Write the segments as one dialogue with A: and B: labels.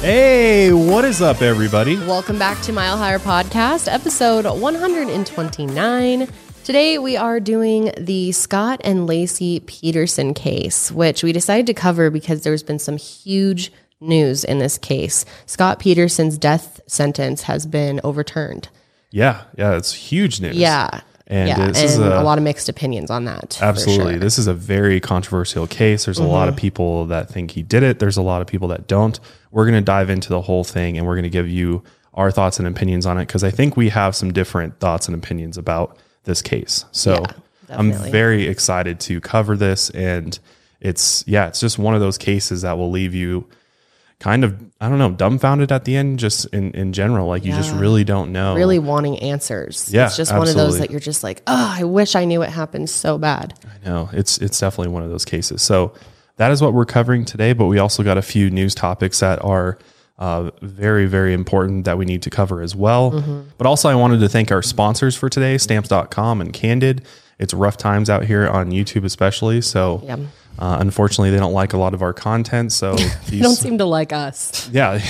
A: Hey, what is up, everybody?
B: Welcome back to Mile Higher Podcast, episode 129. Today we are doing the Scott and Laci Peterson case, which we decided to cover because there's been some huge news in this case. Scott Peterson's death sentence has been overturned.
A: Yeah, yeah, it's huge news.
B: Yeah.
A: And
B: yeah,
A: this is
B: and
A: a-
B: a, lot of mixed opinions on that.
A: Absolutely.
B: sure.
A: This is a very controversial case. There's a lot
B: Mm-hmm.
A: of people that think he did it. There's a lot of people that don't. We're going to dive into the whole thing and we're going to give you our thoughts and opinions on it because I think we have some different thoughts and opinions about this case. So
B: Yeah,
A: I'm very excited to cover this. And it's, yeah, it's just one of those cases that will leave you kind of, I don't know, dumbfounded at the end, just in, in general. Like you just really don't know.
B: Really wanting answers.
A: Yeah,
B: it's just one of those that you're just like, oh, I wish I knew it happened so bad.
A: No, it's it's definitely one of those cases. So that is what we're covering today. But we also got a few news topics that are uh, very very important that we need to cover as well.
B: Mm-hmm.
A: But also, I wanted to thank our sponsors for today, Stamps.com and Candid. It's rough times out here on YouTube, especially. So.
B: Yeah.
A: Uh, unfortunately, they don't like a lot of our content, so
B: They don't seem to like us
A: yeah,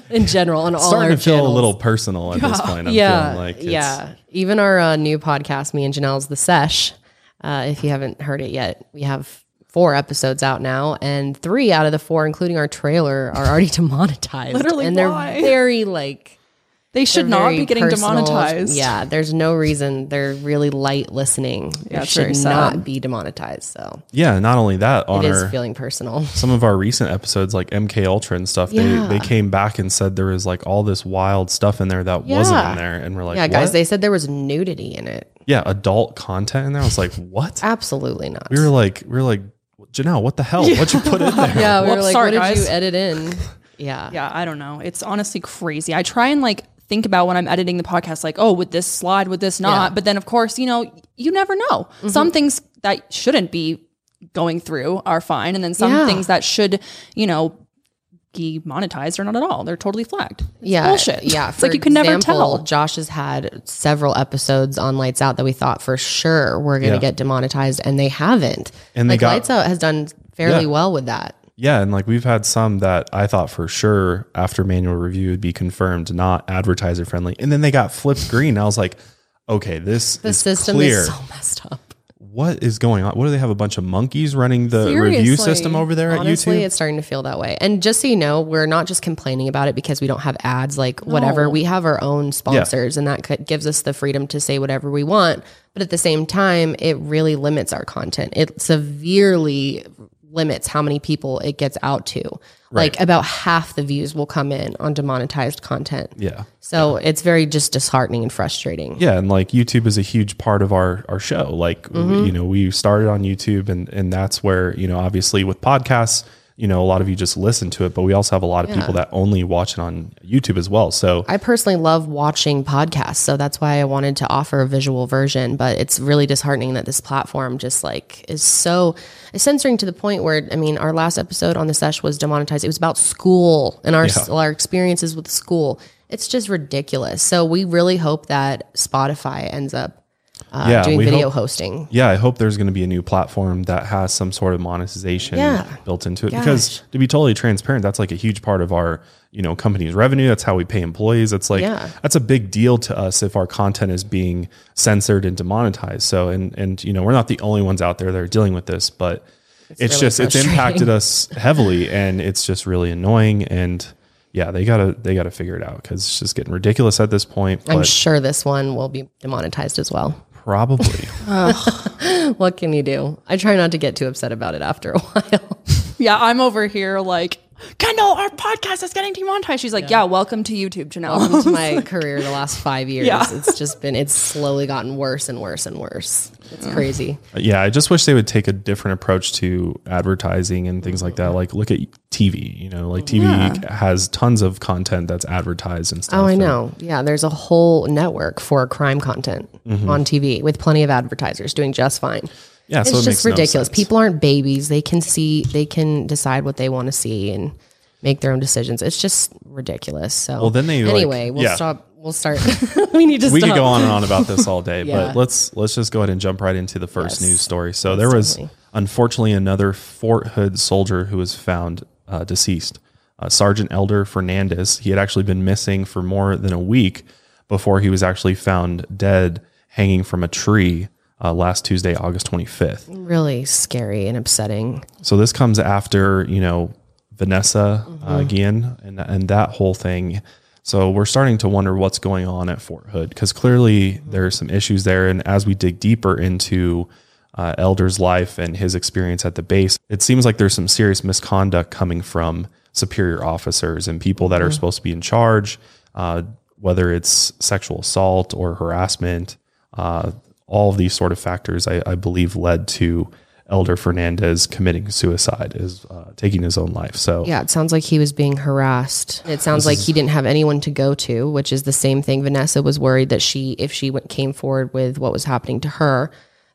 B: in general on all
A: starting
B: our
A: to feel
B: channels.
A: a little personal at this point. I'm
B: yeah,
A: like it's,
B: yeah. Even our uh, new podcast, me and Janelle's The Sesh. Uh, if you haven't heard it yet, we have four episodes out now, and three out of the four, including our trailer, are already demonetized.
C: Literally,
B: and they're very like
C: They should not be getting
B: personal.
C: demonetized.
B: Yeah, there's no reason. They're really light listening.
C: Yeah,
B: it should not be demonetized. So
A: yeah. Not only that, on
B: it is
A: our
B: feeling personal.
A: some of our recent episodes like MK Ultra and stuff,
B: Yeah.
A: they, they came back and said there was like all this wild stuff in there that wasn't in there. And we're like,
B: yeah, guys, they said there was nudity in it.
A: yeah, adult content in there. I was like, what?
B: Absolutely not.
A: we were like, we were like, Janelle, what the hell? What'd you put in there?
B: yeah, we were
C: Whoops,
B: like,
C: sorry,
B: what did you edit in? Yeah.
C: Yeah, I don't know. It's honestly crazy. I try and like think about when I'm editing the podcast, like, oh, would this slide, would this not?
B: Yeah. Mm-hmm.
C: But then, of course, you know, you never know. Some things that shouldn't be going through are fine, and then some
B: Yeah.
C: things that should, you know, be monetized or not at all. They're totally flagged. It's
B: yeah,
C: bullshit.
B: Yeah,
C: it's like you can never tell.
B: Josh has had several episodes on Lights Out that we thought for sure were going to
A: Yeah.
B: get demonetized, and they haven't.
A: And they
B: like
A: got-
B: Lights Out has done fairly
A: Yeah.
B: well with that.
A: Yeah, and like we've had some that I thought for sure after manual review would be confirmed not advertiser friendly, and then they got flipped green. I was like, okay, this
B: The system
A: clear.
B: is so messed up.
A: what is going on? What do they have? A bunch of monkeys running the review system over there at
B: Honestly,
A: YouTube?
B: it's starting to feel that way. And just so you know, we're not just complaining about it because we don't have ads, like whatever. We have our own sponsors, and that could, gives us the freedom to say whatever we want. But at the same time, it really limits our content. It severely limits how many people it gets out to. Like about half the views will come in on demonetized content.
A: Yeah.
B: So it's very just disheartening and frustrating.
A: Yeah, and like YouTube is a huge part of our our show. Like
B: Mm-hmm.
A: you know, we started on YouTube and and that's where, you know, obviously with podcasts, you know, a lot of you just listen to it, but we also have a lot of people that only watch it on YouTube as well. So
B: I personally love watching podcasts, so that's why I wanted to offer a visual version. But it's really disheartening that this platform just like is so censoring to the point where I mean, our last episode on the sesh was demonetized. It was about school and our
A: Yeah.
B: our experiences with school. It's just ridiculous. So we really hope that Spotify ends up uh,
A: Yeah,
B: doing video
A: hope-
B: hosting.
A: yeah, I hope there's going to be a new platform that has some sort of monetization
B: Yeah.
A: built into it. Because to be totally transparent, that's like a huge part of our, you know, company's revenue. That's how we pay employees. That's like
B: Yeah.
A: that's a big deal to us if our content is being censored and demonetized. So and and you know, we're not the only ones out there that are dealing with this, but it's,
B: really
A: just it's impacted us heavily and it's just really annoying and yeah, they gotta they gotta figure it out because it's just getting ridiculous at this point.
B: I'm sure this one will be demonetized as well.
A: Probably.
B: What can you do? I try not to get too upset about it after a while.
C: Yeah, I'm over here like, Kendall, our podcast is getting demonetized. She's like, yeah, welcome to YouTube, Janelle.
B: welcome to my career the last five years.
C: Yeah.
B: It's just been, it's slowly gotten worse and worse and worse. It's crazy.
A: Uh, yeah, I just wish they would take a different approach to advertising and things like that. Like, look at TV. You know, like TV has tons of content that's advertised and stuff.
B: Oh, I
A: and-
B: know. Yeah, there's a whole network for crime content mm-hmm. on TV with plenty of advertisers doing just fine.
A: Yeah,
B: It's
A: so it
B: just
A: no
B: ridiculous.
A: sense.
B: People aren't babies. They can see, they can decide what they want to see and make their own decisions. It's just ridiculous. So,
A: Well, then they, like-
B: anyway, we'll
A: yeah.
B: stop. We'll start. we need to
A: we
B: stop.
A: could go on and on about this all day,
B: Yeah.
A: but let's let's just go ahead and jump right into the first
B: Yes.
A: news story. So there was unfortunately another Fort Hood soldier who was found uh, deceased uh, Sergeant Elder Fernandez. He had actually been missing for more than a week before he was actually found dead hanging from a tree uh, last Tuesday, August 25th.
B: Really scary and upsetting.
A: So this comes after you know Vanessa uh, Guillen and and that whole thing. So we're starting to wonder what's going on at Fort Hood because clearly there are some issues there. And as we dig deeper into uh, Elder's life and his experience at the base, it seems like there's some serious misconduct coming from superior officers and people that are supposed to be in charge, uh, whether it's sexual assault or harassment. Uh, all of these sort of factors, I, I believe, led to Elder Fernandez committing suicide, is uh, taking his own life. So
B: Yeah, it sounds like he was being harassed. It sounds like he didn't have anyone to go to, which is the same thing. Vanessa was worried that she, if she went, came forward with what was happening to her,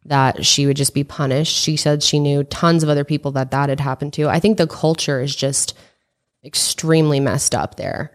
B: that she would just be punished. She said she knew tons of other people that that had happened to. I think the culture is just extremely messed up there.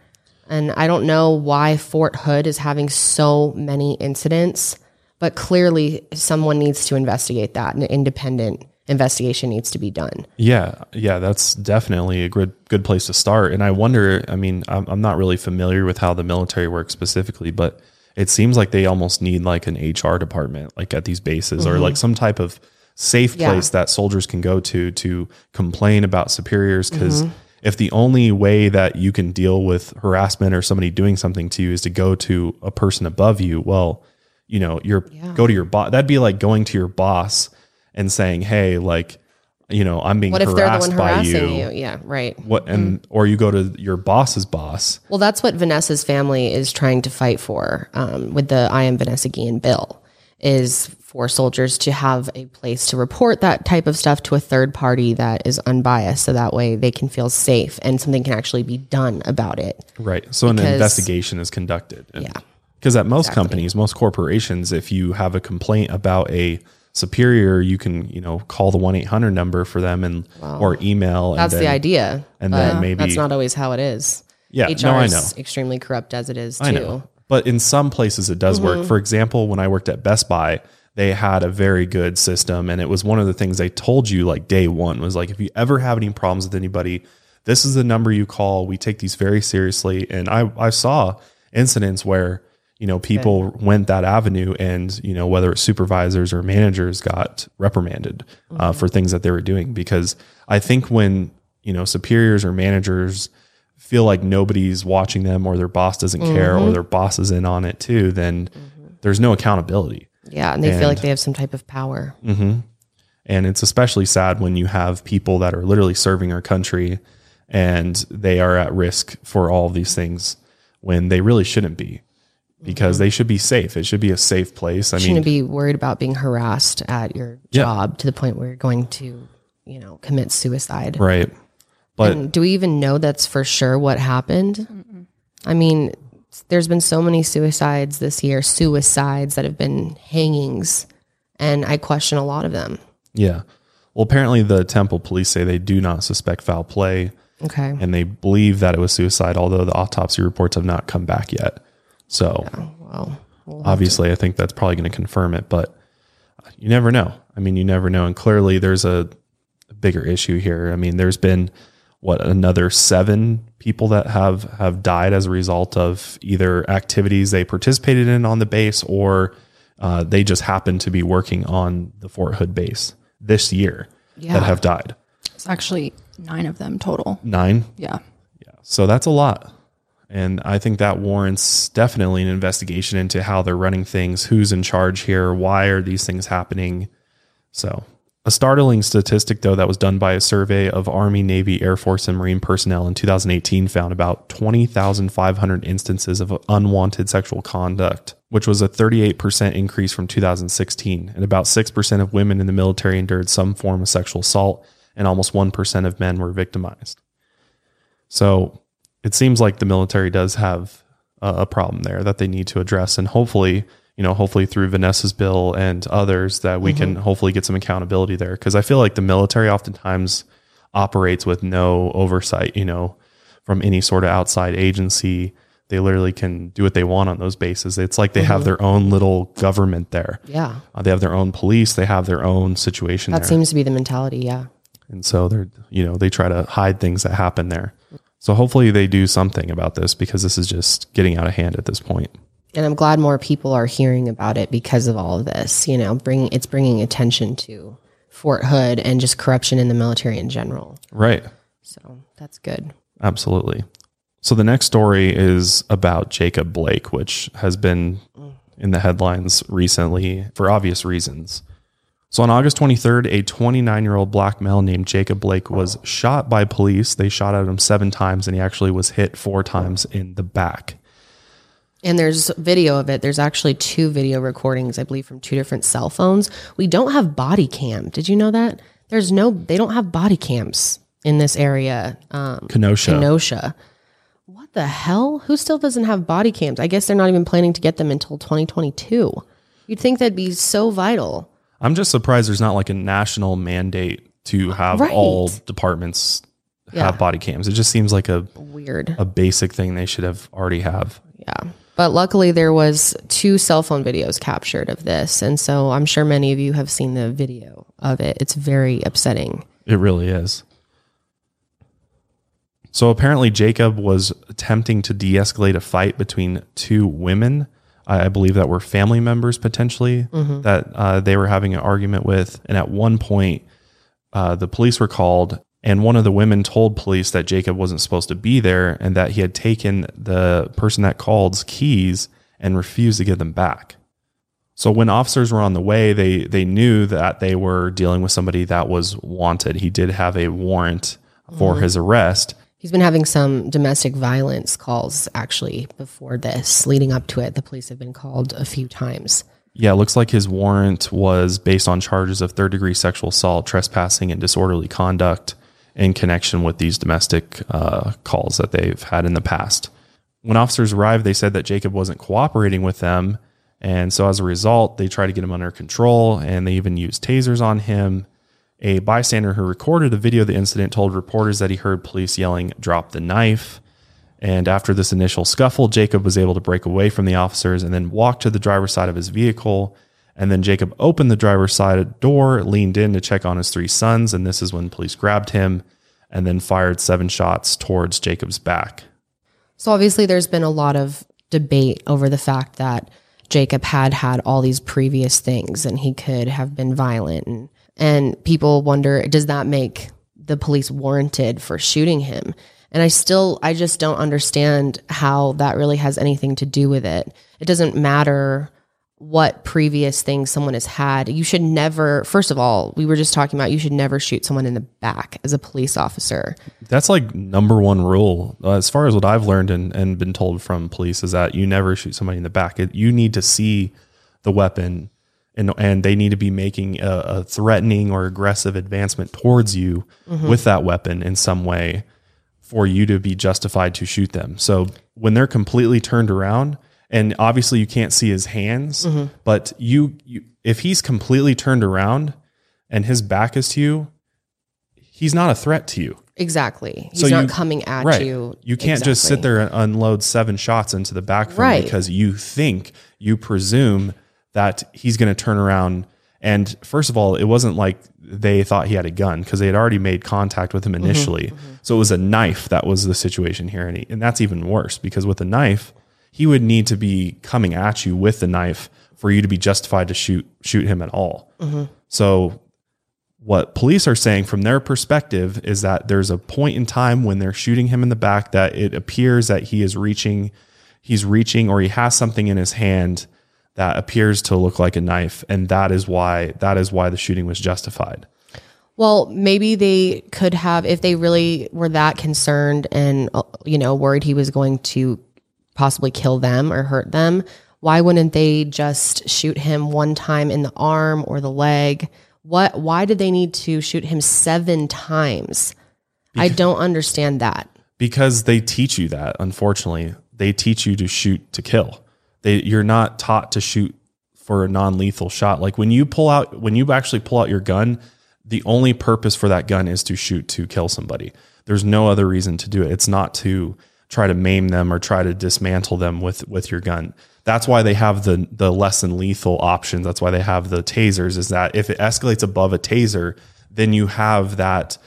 B: And I don't know why Fort Hood is having so many incidents, but clearly someone needs to investigate that. An independent investigation needs to be done.
A: Yeah, yeah, that's definitely a good good place to start. And I wonder, I mean, I'm, I'm not really familiar with how the military works specifically, but it seems like they almost need like an HR department, like at these bases, or like mm-hmm. some type of safe
B: Yeah.
A: place that soldiers can go to to complain about superiors. Because mm-hmm. if the only way that you can deal with harassment or somebody doing something to you is to go to a person above you, well, you know, you're go to your boss. That'd be like going to your boss and saying, "Hey, like, you know, I'm being
B: What if they're the one
A: by
B: harassing
A: you."
B: you? Yeah, right.
A: What and or you go to your boss's boss.
B: Well, that's what Vanessa's family is trying to fight for um, with the I am Vanessa Guillen bill is for soldiers to have a place to report that type of stuff to a third party that is unbiased so that way they can feel safe and something can actually be done about it.
A: Right. So an investigation is conducted. And-
B: Yeah.
A: Because at most companies, most corporations, if you have a complaint about a superior, you can, you know, call the one eight hundred number for them and or email.
B: That's
A: and
B: the idea.
A: and then maybe-
B: that's not always how it is.
A: Yeah,
B: HR
A: no, I
B: is
A: know.
B: extremely corrupt as it is too.
A: I know. But in some places it does
B: Mm-hmm.
A: work. For example, when I worked at Best Buy, they had a very good system. And it was one of the things they told you like day one was like, if you ever have any problems with anybody, this is the number you call. We take these very seriously. And I, I saw incidents where, you know, people went that avenue and, you know, whether it's supervisors or managers got reprimanded uh, for things that they were doing. Because I think when, you know, superiors or managers feel like nobody's watching them or their boss doesn't care
B: Mm-hmm.
A: or their boss is in on it too, then there's no accountability.
B: Yeah, and they
A: And-
B: feel like they have some type of power.
A: And it's especially sad when you have people that are literally serving our country and they are at risk for all of these things when they really shouldn't be because they should be safe. It should be a safe place. I
B: Mm-hmm. shouldn't
A: mean,
B: be worried about being harassed at your
A: Yeah.
B: job to the point where you're going to, you know, commit suicide.
A: right. But
B: And do we even know that's for sure what happened? I mean, there's been so many suicides this year, suicides that have been hangings, and I question a lot of them.
A: yeah. Well, apparently the Temple police say they do not suspect foul play
B: Okay.
A: and they believe that it was suicide, although the autopsy reports have not come back yet. So
B: Well,
A: obviously, I think that's probably going to confirm it, but you never know. I mean, you never know. And clearly, there's a, a bigger issue here. I mean, there's been what another seven people that have have died as a result of either activities they participated in on the base or uh, they just happened to be working on the Fort Hood base this year
B: Yeah.
A: that have died.
C: It's actually nine of them total.
A: Nine.
C: Yeah. Yeah.
A: So that's a lot. And I think that warrants definitely an investigation into how they're running things, who's in charge here, why are these things happening. So, a startling statistic, though, that was done by a survey of Army, Navy, Air Force, and Marine personnel in 2018 found about 20,500 instances of unwanted sexual conduct, which was a 38% increase from 2016. And about 6% of women in the military endured some form of sexual assault, and almost 1% of men were victimized. So it seems like the military does have a, problem there that they need to address, and hopefully, you know, hopefully through Vanessa's bill and others that we can hopefully get some accountability there. Because I feel like the military oftentimes operates with no oversight, you know, from any sort of outside agency. They literally can do what they want on those bases. It's like they have their own little government there.
B: yeah,
A: Uh, they have their own police. They have their own situation
B: that
A: there
B: seems to be the mentality. Yeah.
A: and so they're you know they try to hide things that happen there So hopefully they do something about this because this is just getting out of hand at this point.
B: And I'm glad more people are hearing about it because of all of this. You know, bring it's bringing attention to Fort Hood and just corruption in the military in general.
A: Right.
B: So that's good.
A: Absolutely. So the next story is about Jacob Blake, which has been mm. in the headlines recently for obvious reasons. So on August 23rd, a 29 year old black male named Jacob Blake was shot by police. They shot at him seven times and he actually was hit four times in the back.
B: And there's video of it. There's actually two video recordings, I believe, from two different cell phones. We don't have body cam. Did you know that? There's no, they don't have body cams in this area. Um,
A: Kenosha.
B: Kenosha. What the hell? Who still doesn't have body cams? I guess they're not even planning to get them until 2022. You'd think that'd be so vital.
A: I'm just surprised there's not like a national mandate to have
B: Right.
A: all departments
B: Yeah.
A: have body cams. It just seems like a,
B: Weird.
A: a basic thing they should have already have.
B: Yeah. But luckily there was two cell phone videos captured of this. And so I'm sure many of you have seen the video of it. It's very upsetting.
A: It really is. So apparently, Jacob was attempting to de escalate a fight between two women. I I believe that were family members potentially that uh, they were having an argument with. And at one point, uh, the police were called, and one of the women told police that Jacob wasn't supposed to be there and that he had taken the person that called's keys and refused to give them back. So when officers were on the way, they they knew that they were dealing with somebody that was wanted. He did have a warrant for his arrest.
B: He's been having some domestic violence calls actually before this, leading up to it. The police have been called a few times.
A: Yeah, it looks like his warrant was based on charges of third degree sexual assault, trespassing, and disorderly conduct in connection with these domestic uh, calls that they've had in the past. When officers arrived, they said that Jacob wasn't cooperating with them. And so as a result, they tried to get him under control and they even used tasers on him. A bystander who recorded a video of the incident told reporters that he heard police yelling, drop the knife. And after this initial scuffle, Jacob was able to break away from the officers and then walk to the driver's side of his vehicle. And then Jacob opened the driver's side door, leaned in to check on his three sons. And this is when police grabbed him and then fired seven shots towards Jacob's back.
B: So obviously, there's been a lot of debate over the fact that Jacob had had all these previous things and he could have been violent. And, and people wonder does that make the police warranted for shooting him? And I still, I just don't understand how that really has anything to do with it. It doesn't matter what previous things someone has had. You should never, first of all, we were just talking about you should never shoot someone in the back as a police officer.
A: That's like number one rule. Uh, as far as what I've learned and, and been told from police is that you never shoot somebody in the back. It, you need to see the weapon and, and they need to be making a, a threatening or aggressive advancement towards you mm-hmm. with that weapon in some way for you to be justified to shoot them. So when they're completely turned around, and obviously you can't see his hands, mm-hmm. but you, you if he's completely turned around and his back is to you, he's not a threat to you.
B: Exactly. He's
A: So
B: not
A: you-
B: sit at
A: right.
B: you.
A: You can't just sit there and unload seven shots into the back of him
B: Right.
A: because you think, you presume that he's going to turn around. And first of all, it wasn't like they thought he had a gun because they had already made contact with him
B: Mm-hmm.
A: initially. So it was a knife that was the situation here. And, he, and that's even worse because with a knife, he would need to be coming at you with the knife for you to be justified to shoot shoot him at all.
B: Mm-hmm.
A: So what police are saying from their perspective is that there's a point in time when they're shooting him in the back that it appears that he is reaching he's reaching or he has something in his hand that appears to look like a knife and that is why that is why the shooting was justified
B: Well, maybe they could have, if they really were that concerned and, uh, you know, worried he was going to possibly kill them or hurt them, why wouldn't they just shoot him one time in the arm or the leg? What, why did they need to shoot him seven times? I don't understand that.
A: because they teach you that unfortunately they teach you to shoot to kill they you're not taught to shoot for a non-lethal shot. Like when you pull out when you actually pull out your gun the only purpose for that gun is to shoot to kill somebody. There's no other reason to do it. It's not to try to maim them or try to dismantle them with with your gun. That's why they have the the less than lethal options. That's why they have the tasers is that if it escalates above a taser then you have that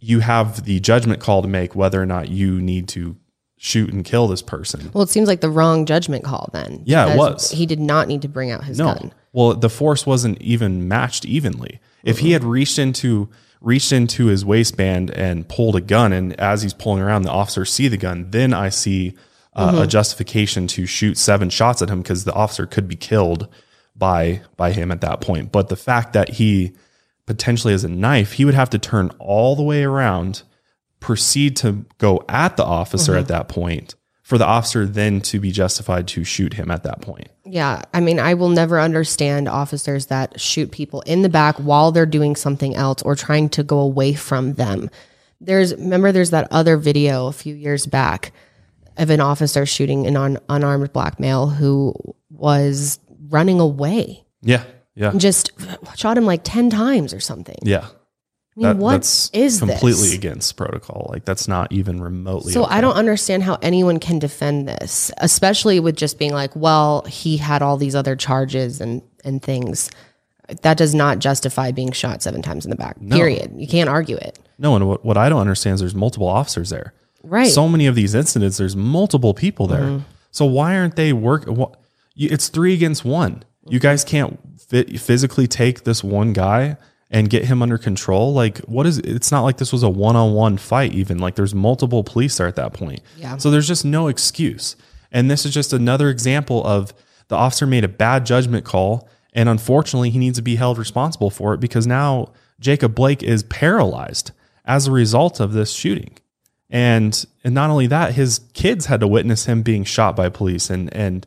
A: you have the judgment call to make whether or not you need to shoot and kill this person.
B: Well, it seems like the wrong judgment call then.
A: Yeah, it was.
B: He did not need to bring out his
A: No.
B: gun.
A: Well, the force wasn't even matched evenly. If he had reached into reached into his waistband and pulled a gun, and as he's pulling around, the officers see the gun, then I see uh, a justification to shoot seven shots at him because the officer could be killed by by him at that point. But the fact that he potentially has a knife, he would have to turn all the way around, proceed to go at the officer at mm-hmm. that point, for the officer then to be justified to shoot him at that point.
B: Yeah. I mean, I will never understand officers that shoot people in the back while they're doing something else or trying to go away from them. There's, remember, there's that other video a few years back of an officer shooting an un- unarmed black male who was running away,
A: Yeah, yeah.
B: just shot him like 10 times or something.
A: Yeah.
B: I mean, what
A: that's
B: is
A: completely
B: this?
A: against protocol. Like that's not even remotely.
B: So
A: okay.
B: I don't understand how anyone can defend this, especially with just being like, well, he had all these other charges and and things. That does not justify being shot seven times in the back. Period. You can't argue it.
A: No, and what, what I don't understand is there's multiple officers there.
B: Right. Mm-hmm.
A: So many of these incidents, there's multiple people there. So why aren't they work? It's three against one. You guys can't fit, physically take this one guy and get him under control. Like, what is? It's not like this was a one-on-one fight. Even like there's multiple police there at that point.
B: Yeah.
A: So there's just no excuse. And this is just another example of the officer made a bad judgment call, and unfortunately, he needs to be held responsible for it because now Jacob Blake is paralyzed as a result of this shooting. And and not only that, his kids had to witness him being shot by police and and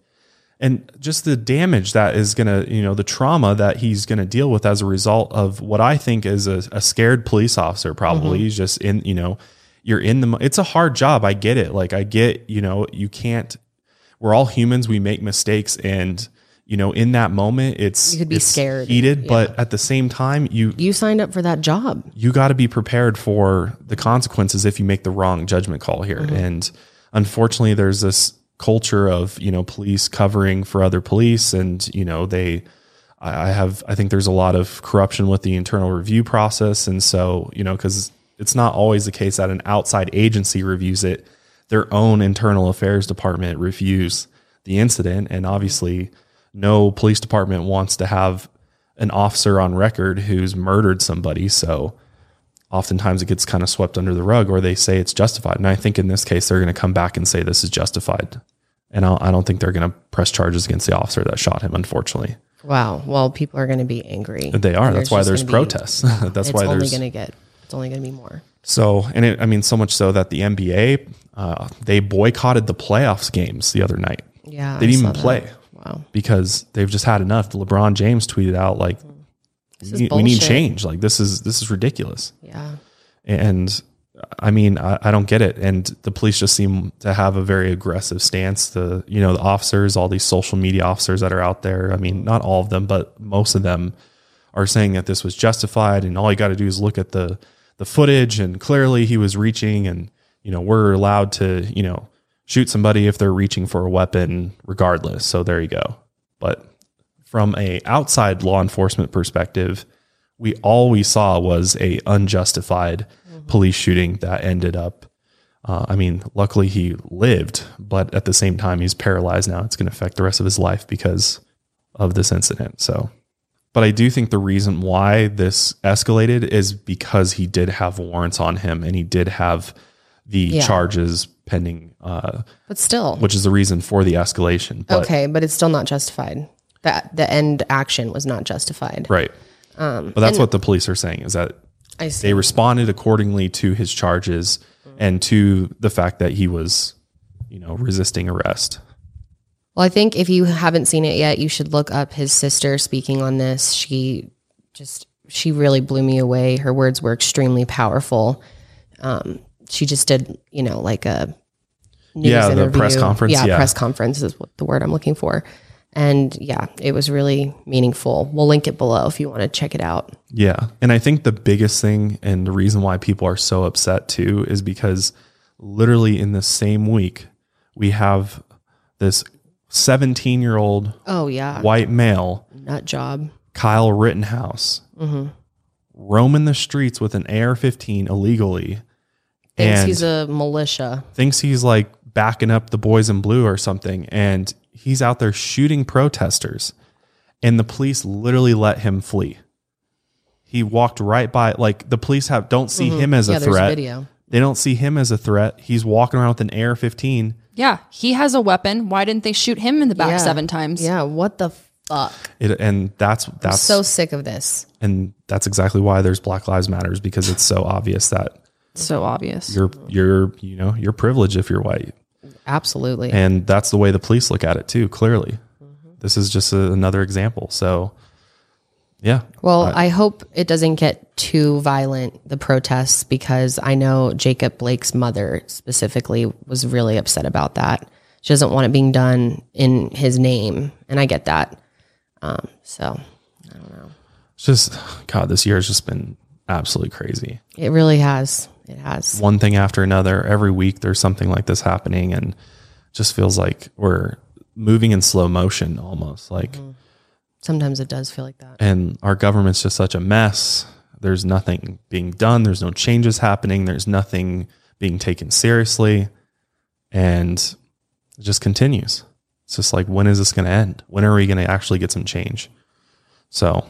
A: and just the damage that is gonna, you know, the trauma that he's gonna deal with as a result of what I think is a, a scared police officer. Probably he's just in, you know, you're in the. It's a hard job. I get it. Like I get, you know, you can't. We're all humans. We make mistakes, and you know, in that moment, it's
B: You could be
A: it's
B: scared.
A: heated, but at the same time, you
B: You signed up for that job.
A: you got to be prepared for the consequences if you make the wrong judgment call here.
B: Mm-hmm.
A: And unfortunately, there's this culture of you know police covering for other police, and you know they. I have. I think there's a lot of corruption with the internal review process, and so you know because it's not always the case that an outside agency reviews it. Their own internal affairs department reviews the incident, and obviously, no police department wants to have an officer on record who's murdered somebody. So oftentimes it gets kind of swept under the rug or they say it's justified. And I think in this case, they're going to come back and say this is justified. And I'll, I don't think they're going to press charges against the officer that shot him, unfortunately.
B: Wow. Well, people are going to be angry.
A: They are. That's why there's
B: gonna be-
A: protests. That's
B: It's
A: why
B: only
A: there's.
B: going to get. It's only going to be more.
A: So, and it, I mean, so much so that the NBA, uh, they boycotted the playoffs games the other night.
B: Yeah.
A: They didn't even
B: that.
A: play
B: Wow.
A: because they've just had enough. LeBron James tweeted out like,
B: is
A: we, we need change. Like this is, this is ridiculous.
B: Yeah.
A: And I mean, I, I don't get it. And the police just seem to have a very aggressive stance. The you know the officers, all these social media officers that are out there. I mean, not all of them, but most of them are saying that this was justified, and all you got to do is look at the the footage, and clearly he was reaching, and you know we're allowed to you know shoot somebody if they're reaching for a weapon, regardless. So there you go. But from a outside law enforcement perspective, we all we saw was a unjustified police shooting that ended up. Uh, I mean, luckily he lived, but at the same time he's paralyzed now. It's going to affect the rest of his life because of this incident. So, but I do think the reason why this escalated is because he did have warrants on him and he did have the
B: Yeah.
A: charges pending, uh,
B: But still.
A: which is the reason for the escalation. But,
B: okay, but it's still not justified. That the end action was not justified.
A: Right. but that's what the police are saying is that. They responded accordingly to his charges and to the fact that he was, you know, resisting arrest.
B: Well, I think if you haven't seen it yet, you should look up his sister speaking on this. She just she really blew me away. Her words were extremely powerful. Um, she just did, you know, like a news
A: Yeah, the
B: interview.
A: press conference,
B: Yeah,
A: yeah.
B: press conference is what the word I'm looking for. And yeah, it was really meaningful. We'll link it below if you want to check it out.
A: Yeah. And I think the biggest thing and the reason why people are so upset too is because literally in the same week, we have this 17 year old
B: Oh yeah,
A: white male,
B: nut job.
A: Kyle Rittenhouse, mm-hmm. roaming the streets with an AR-15 illegally,
B: Thinks
A: and
B: he's a militia.
A: thinks he's like backing up the boys in blue or something, and he's out there shooting protesters, and the police literally let him flee. He walked right by, like the police have don't see him as
B: Mm-hmm. Yeah,
A: a threat.
B: video.
A: They don't see him as a threat. He's walking around with an AR-15.
C: Yeah, he has a weapon. Why didn't they shoot him in the back
B: Yeah.
C: seven times?
B: Yeah, what the fuck?
A: It, and that's that's
B: so sick of this.
A: and that's exactly why there's Black Lives Matters because it's so obvious that
C: So obvious.
A: you're you're you know you're privileged if you're white,
B: Absolutely.
A: and that's the way the police look at it too. Clearly, this is just a, another example. So, yeah,
B: Well, I hope it doesn't get too violent, the protests, because I know Jacob Blake's mother specifically was really upset about that. She doesn't want it being done in his name. And I get that. Um, so I don't know.
A: it's just God. This year has just been absolutely crazy.
B: it really has. It has.
A: One thing after another. Every week there's something like this happening, and it just feels like we're moving in slow motion almost. Like, mm-hmm.
B: Sometimes it does feel like that.
A: and our government's just such a mess. There's nothing being done. There's no changes happening. There's nothing being taken seriously. And it just continues. It's just like, when is this going to end? When are we going to actually get some change? So,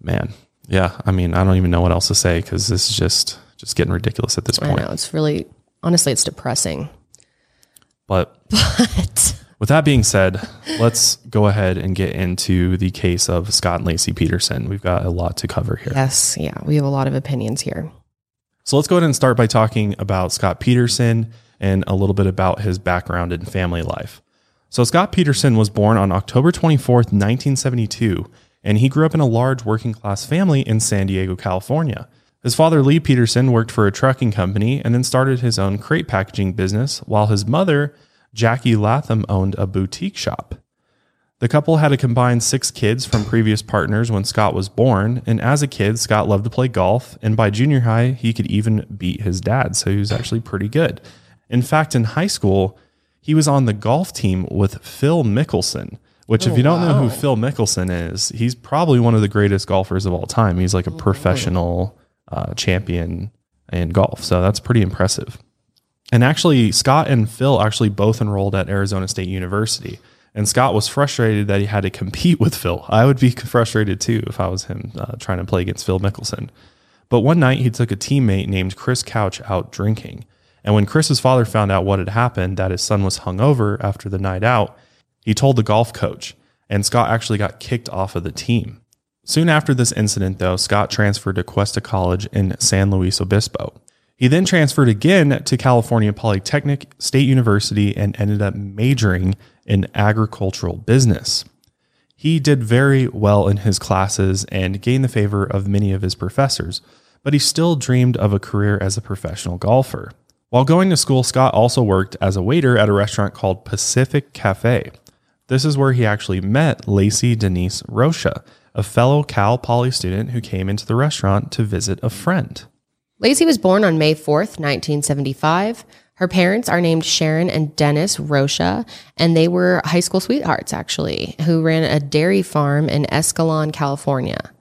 A: man, yeah. I mean, I don't even know what else to say because this is just just getting ridiculous at this
B: I
A: point.
B: know. It's really, honestly, it's depressing.
A: But
B: But
A: with that being said, let's go ahead and get into the case of Scott and Laci Peterson. We've got a lot to cover here.
B: yes, yeah, we have a lot of opinions here.
A: So let's go ahead and start by talking about Scott Peterson and a little bit about his background and family life. So Scott Peterson was born on October 24th, 1972, and he grew up in a large working class family in San Diego, California. His father, Lee Peterson, worked for a trucking company and then started his own crate packaging business, while his mother, Jackie Latham, owned a boutique shop. The couple had a combined six kids from previous partners when Scott was born, and as a kid, Scott loved to play golf, and by junior high, he could even beat his dad, so he was actually pretty good. In fact, in high school, he was on the golf team with Phil Mickelson, which, if you don't know who Phil Mickelson is, he's probably one of the greatest golfers of all time. He's like a professional uh, champion in golf, so that's pretty impressive. And actually, Scott and Phil actually both enrolled at Arizona State University. And Scott was frustrated that he had to compete with Phil. I would be frustrated too if I was him uh, trying to play against Phil Mickelson. But one night he took a teammate named Chris Couch out drinking. And when Chris's father found out what had happened, that his son was hungover after the night out, he told the golf coach. And Scott actually got kicked off of the team. Soon after this incident, though, Scott transferred to Cuesta College in San Luis Obispo. He then transferred again to California Polytechnic State University and ended up majoring in agricultural business. He did very well in his classes and gained the favor of many of his professors, but he still dreamed of a career as a professional golfer. While going to school, Scott also worked as a waiter at a restaurant called Pacific Cafe. This is where he actually met Laci Denise Rocha, a fellow Cal Poly student who came into the restaurant to visit a friend.
B: Laci was born on May 4th, 1975. Her parents are named Sharon and Dennis Rocha, and they were high school sweethearts, actually, who ran a dairy farm in Escalon, California.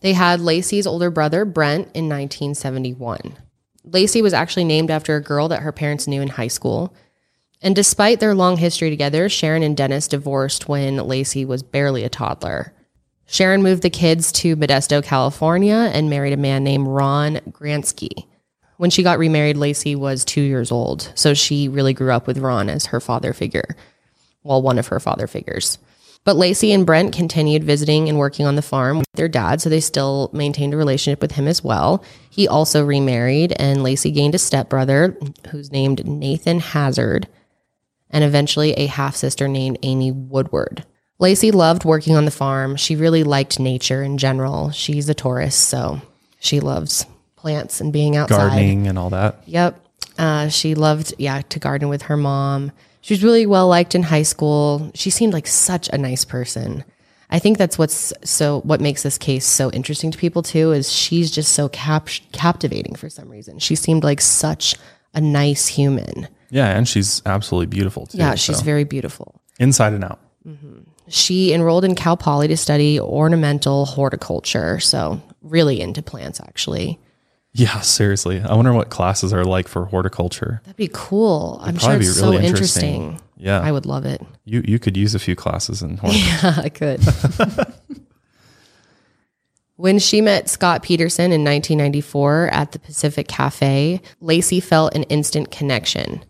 B: They had Laci's older brother, Brent, in 1971. Laci was actually named after a girl that her parents knew in high school. And despite their long history together, Sharon and Dennis divorced when Laci was barely a toddler. Sharon moved the kids to Modesto, California, and married a man named Ron Grantski. When she got remarried, Laci was two years old, so she really grew up with Ron as her father figure, well, one of her father figures. But Laci and Brent continued visiting and working on the farm with their dad, so they still maintained a relationship with him as well. He also remarried, and Laci gained a stepbrother who's named Nathan Hazard, and eventually a half sister named Amy Woodward. Laci loved working on the farm. She really liked nature in general. She's a Taurus, so she loves plants and being outside.
A: Gardening and all that.
B: Yep. Uh, she loved, yeah, to garden with her mom. She was really well liked in high school. She seemed like such a nice person. I think that's what's so what makes this case so interesting to people too is she's just so cap- captivating for some reason. She seemed like such a nice human.
A: Yeah, and she's absolutely beautiful too.
B: Yeah, she's
A: so,
B: very beautiful.
A: inside and out. Mm-hmm.
B: She enrolled in Cal Poly to study ornamental horticulture. So, really into plants, actually.
A: Yeah, seriously. I wonder what classes are like for horticulture.
B: That'd be cool. I'm sure it's
A: be really
B: so
A: interesting.
B: interesting.
A: Yeah.
B: I would love it.
A: You you could use a few classes in horticulture.
B: Yeah, I could. when she met Scott Peterson in 1994 at the Pacific Cafe, Laci felt an instant connection.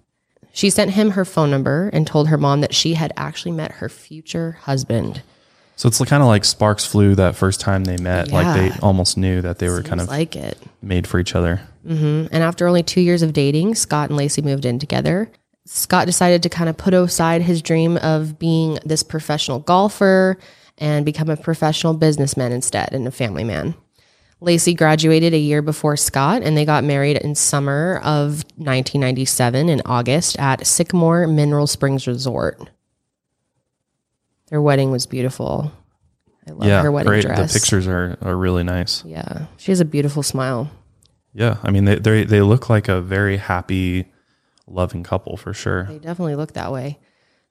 B: She sent him her phone number and told her mom that she had actually met her future husband.
A: So it's kind of like sparks flew that first time they met. Like they almost knew that they were kind of
B: like it.
A: made for each other. Mm-hmm.
B: And after only two years of dating, Scott and Laci moved in together. Scott decided to kind of put aside his dream of being this professional golfer and become a professional businessman instead and a family man. Laci graduated a year before Scott, and they got married in summer of 1997 in August at Sycamore Mineral Springs Resort. Their wedding was beautiful. I love
A: yeah,
B: her wedding
A: great.
B: dress.
A: The pictures are, are really nice.
B: Yeah, she has a beautiful smile.
A: Yeah, I mean they they they look like a very happy, loving couple for sure.
B: They definitely look that way.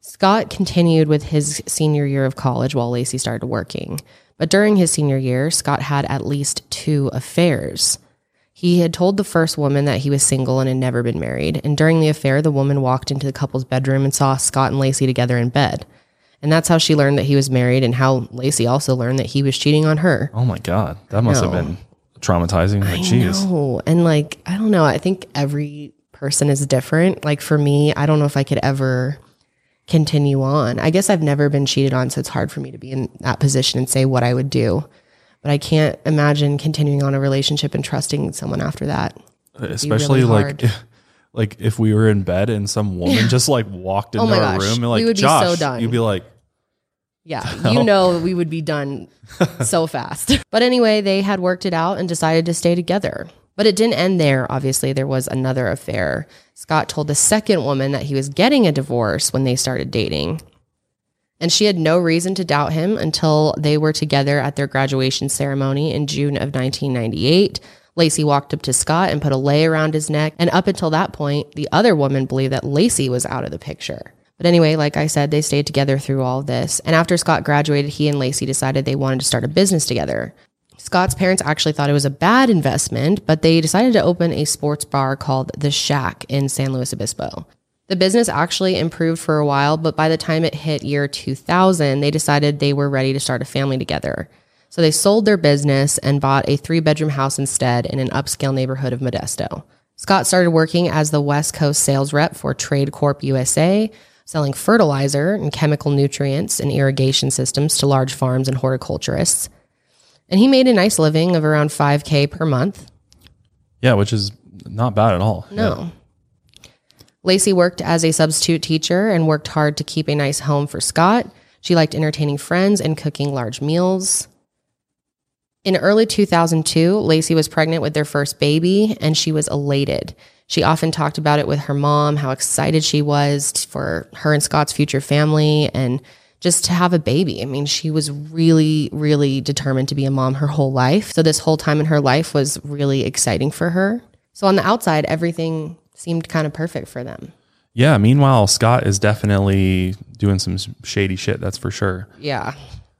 B: Scott continued with his senior year of college while Laci started working. But during his senior year, Scott had at least two affairs. He had told the first woman that he was single and had never been married. And during the affair, the woman walked into the couple's bedroom and saw Scott and Laci together in bed. And that's how she learned that he was married and how Laci also learned that he was cheating on her.
A: Oh my god, that must have been traumatizing. Like, jeez.
B: No. And like, I don't know. I think every person is different. Like for me, I don't know if I could ever continue on. I guess I've never been cheated on, so it's hard for me to be in that position and say what I would do. But I can't imagine continuing on a relationship and trusting someone after that.
A: Uh, especially
B: really
A: like.
B: hard.
A: Like if we were in bed and some woman just like walked oh into
B: Oh
A: our
B: gosh,
A: room and
B: we
A: like
B: would be so
A: Josh,
B: done.
A: you'd be like,
B: Yeah, you know, we would be done so fast. But anyway, they had worked it out and decided to stay together. But it didn't end there. Obviously, there was another affair. Scott told the second woman that he was getting a divorce when they started dating. And she had no reason to doubt him until they were together at their graduation ceremony in June of 1998. Laci walked up to Scott and put a lei around his neck. And up until that point, the other woman believed that Laci was out of the picture. But anyway, like I said, they stayed together through all of this. And after Scott graduated, he and Laci decided they wanted to start a business together. Scott's parents actually thought it was a bad investment, but they decided to open a sports bar called The Shack in San Luis Obispo. The business actually improved for a while, but by the time it hit year 2000, they decided they were ready to start a family together. So they sold their business and bought a three bedroom house instead in an upscale neighborhood of Modesto. Scott started working as the West Coast sales rep for Trade Corp USA, selling fertilizer and chemical nutrients and irrigation systems to large farms and horticulturists. And he made a nice living of around 5K per month.
A: yeah, which is not bad at all.
B: No. Laci worked as a substitute teacher and worked hard to keep a nice home for Scott. She liked entertaining friends and cooking large meals. In early 2002, Laci was pregnant with their first baby and she was elated. She often talked about it with her mom, how excited she was for her and Scott's future family and just to have a baby. I mean, she was really, really determined to be a mom her whole life. So, this whole time in her life was really exciting for her. So, on the outside, everything seemed kind of perfect for them.
A: Yeah. Meanwhile, Scott is definitely doing some shady shit. That's for sure.
B: Yeah.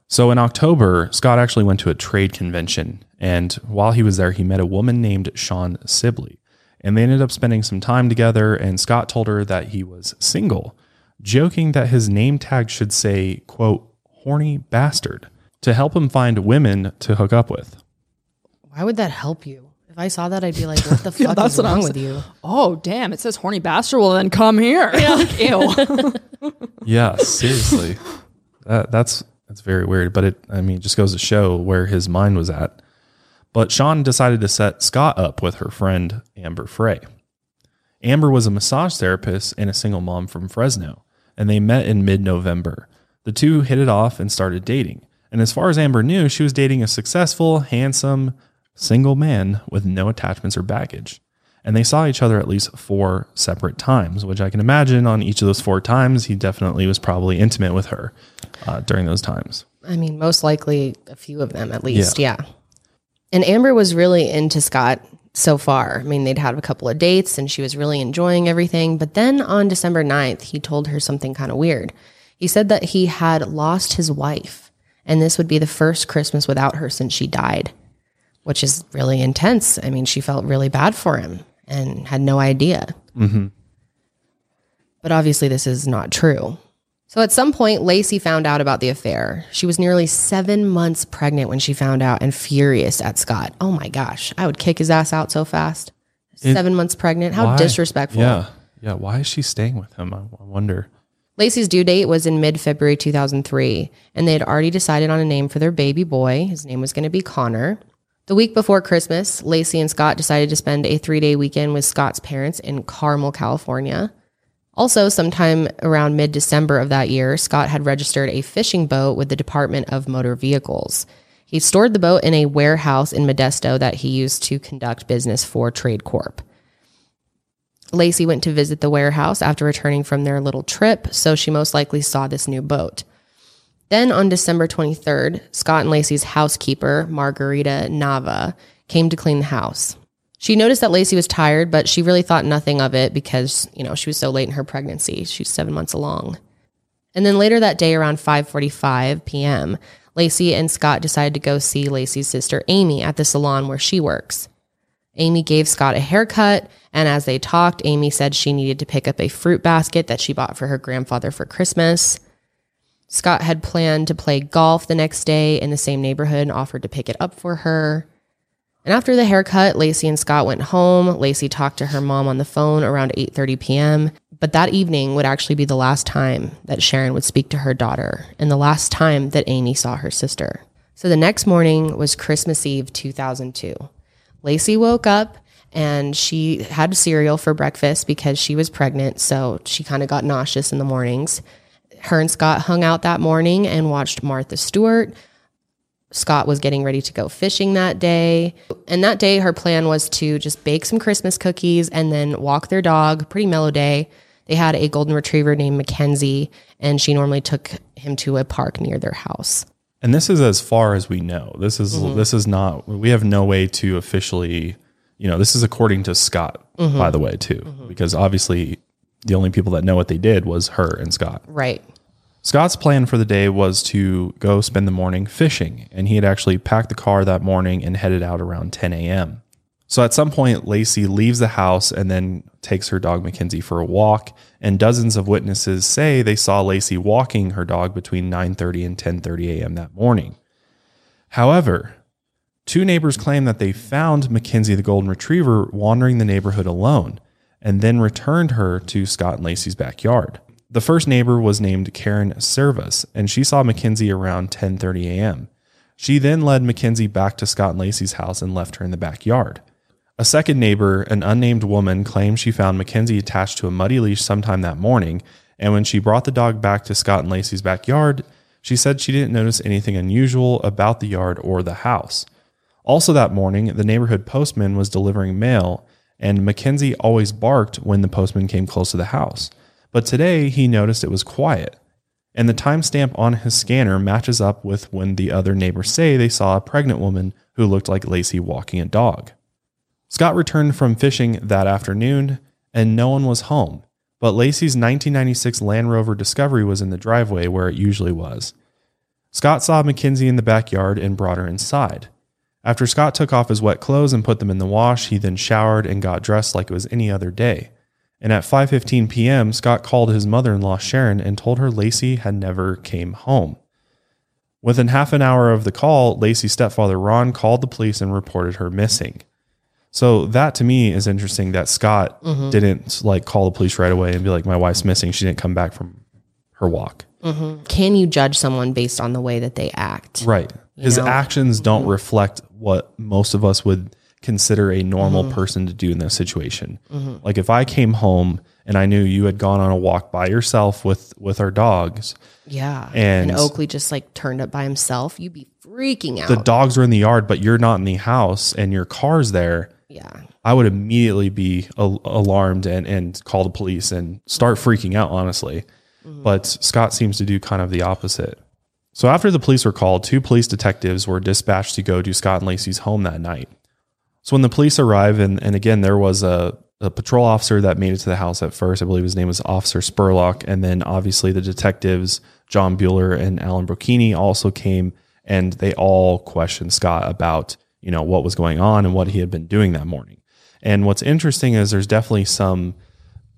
A: So in October, Scott actually went to a trade convention, and while he was there, he met a woman named Shawn Sibley, and they ended up spending some time together. And Scott told her that he was single, joking that his name tag should say "quote horny bastard" to help him find women to hook up with.
B: Why would that help you? If I saw that, I'd be like, what the fuck
C: that's
B: is
C: what I'm
B: wrong with you?
C: Oh, damn. It says horny bastard. Well, then come here. Like, ew.
A: Yeah, seriously, that, that's that's very weird. But it, I mean, it just goes to show where his mind was at. But Shawn decided to set Scott up with her friend Amber Frey. Amber was a massage therapist and a single mom from Fresno, and they met in mid-November. The two hit it off and started dating. And as far as Amber knew, she was dating a successful, handsome, single man with no attachments or baggage. And they saw each other at least four separate times, which I can imagine on each of those four times, he definitely was probably intimate with her uh, during those times.
B: I mean, most likely a few of them at least. Yeah. And Amber was really into Scott so far. I mean, they'd had a couple of dates and she was really enjoying everything. But then on December 9th, he told her something kind of weird. He said that he had lost his wife, and this would be the first Christmas without her since she died, which is really intense. I mean, she felt really bad for him and had no idea. Mm-hmm. But obviously, this is not true. So at some point, Laci found out about the affair. She was nearly seven months pregnant when she found out and furious at Scott. Oh my gosh, I would kick his ass out so fast. seven months pregnant. How
A: Why?
B: disrespectful.
A: Yeah. Yeah. Why is she staying with him? I, I wonder.
B: Laci's due date was in mid February 2003, and they had already decided on a name for their baby boy. His name was going to be Conner. The week before Christmas, Laci and Scott decided to spend a three day weekend with Scott's parents in Carmel, California. Also, sometime around mid December of that year, Scott had registered a fishing boat with the Department of Motor Vehicles. He stored the boat in a warehouse in Modesto that he used to conduct business for Trade Corp. Laci went to visit the warehouse after returning from their little trip, so she most likely saw this new boat. Then on December 23rd, Scott and Laci's housekeeper, Margarita Nava, came to clean the house. She noticed that Laci was tired, but she really thought nothing of it because, you know, she was so late in her pregnancy. She was 7 months along. And then later that day around 5:45 p.m., Laci and Scott decided to go see Laci's sister Amy at the salon where she works. Amy gave Scott a haircut, and as they talked, Amy said she needed to pick up a fruit basket that she bought for her grandfather for Christmas. Scott had planned to play golf the next day in the same neighborhood and offered to pick it up for her. And after the haircut, Laci and Scott went home. Laci talked to her mom on the phone around 8:30 p.m., but that evening would actually be the last time that Sharon would speak to her daughter and the last time that Amy saw her sister. So the next morning was Christmas Eve 2002. Laci woke up and she had cereal for breakfast because she was pregnant, so she kind of got nauseous in the mornings. Her and Scott hung out that morning and watched Martha Stewart. Scott was getting ready to go fishing that day. And that day, her plan was to just bake some Christmas cookies and then walk their dog. Pretty mellow day. They had a golden retriever named Mackenzie, and she normally took him to a park near their house.
A: And this is as far as we know. This is mm-hmm. this is not. We have no way to officially, you know, this is according to Scott, by mm-hmm. the way, too, mm-hmm. because obviously the only people that know what they did was her and Scott.
B: Right.
A: Scott's plan for the day was to go spend the morning fishing, and he had actually packed the car that morning and headed out around 10 a.m. So at some point, Laci leaves the house and then takes her dog Mackenzie for a walk. And dozens of witnesses say they saw Laci walking her dog between 9:30 and 10:30 a.m. that morning. However, two neighbors claim that they found Mackenzie the golden retriever wandering the neighborhood alone, and then returned her to Scott and Laci's backyard. The first neighbor was named Karen Servas, and she saw Mackenzie around 10:30 a.m. She then led Mackenzie back to Scott and Laci's house and left her in the backyard. A second neighbor, an unnamed woman, claimed she found Mackenzie attached to a muddy leash sometime that morning, and when she brought the dog back to Scott and Laci's backyard, she said she didn't notice anything unusual about the yard or the house. Also that morning, the neighborhood postman was delivering mail, and Mackenzie always barked when the postman came close to the house. But today he noticed it was quiet, and the timestamp on his scanner matches up with when the other neighbors say they saw a pregnant woman who looked like Laci walking a dog. Scott returned from fishing that afternoon, and no one was home. But Laci's 1996 Land Rover Discovery was in the driveway where it usually was. Scott saw Mackenzie in the backyard and brought her inside. After Scott took off his wet clothes and put them in the wash, he then showered and got dressed like it was any other day. And at 5:15 p.m., Scott called his mother-in-law Sharon and told her Laci had never came home. Within half an hour of the call, Laci's stepfather Ron called the police and reported her missing. So that to me is interesting that Scott mm-hmm. didn't like call the police right away and be like, "My wife's missing. She didn't come back from her walk." Mm-hmm.
B: Can you judge someone based on the way that they act?
A: Right. His
B: know?
A: actions don't mm-hmm. reflect what most of us would consider a normal mm-hmm. person to do in this situation. Mm-hmm. Like if I came home and I knew you had gone on a walk by yourself with with our dogs,
B: Yeah.
A: And-
B: And, Oakley just like turned up by himself, you'd be freaking out.
A: the dogs are in the yard but you're not in the house and your car's there,
B: yeah.
A: I would immediately be al- alarmed and and call the police and start mm-hmm. freaking out honestly. But Scott seems to do kind of the opposite. So after the police were called, two police detectives were dispatched to go to Scott and Laci's home that night. So when the police arrived, and, and again, there was a a patrol officer that made it to the house at first. I believe his name was Officer Spurlock. And then obviously the detectives, Jon Buehler and Alan Brocchini, also came and they all questioned Scott about, you know, what was going on and what he had been doing that morning. And what's interesting is there's definitely some,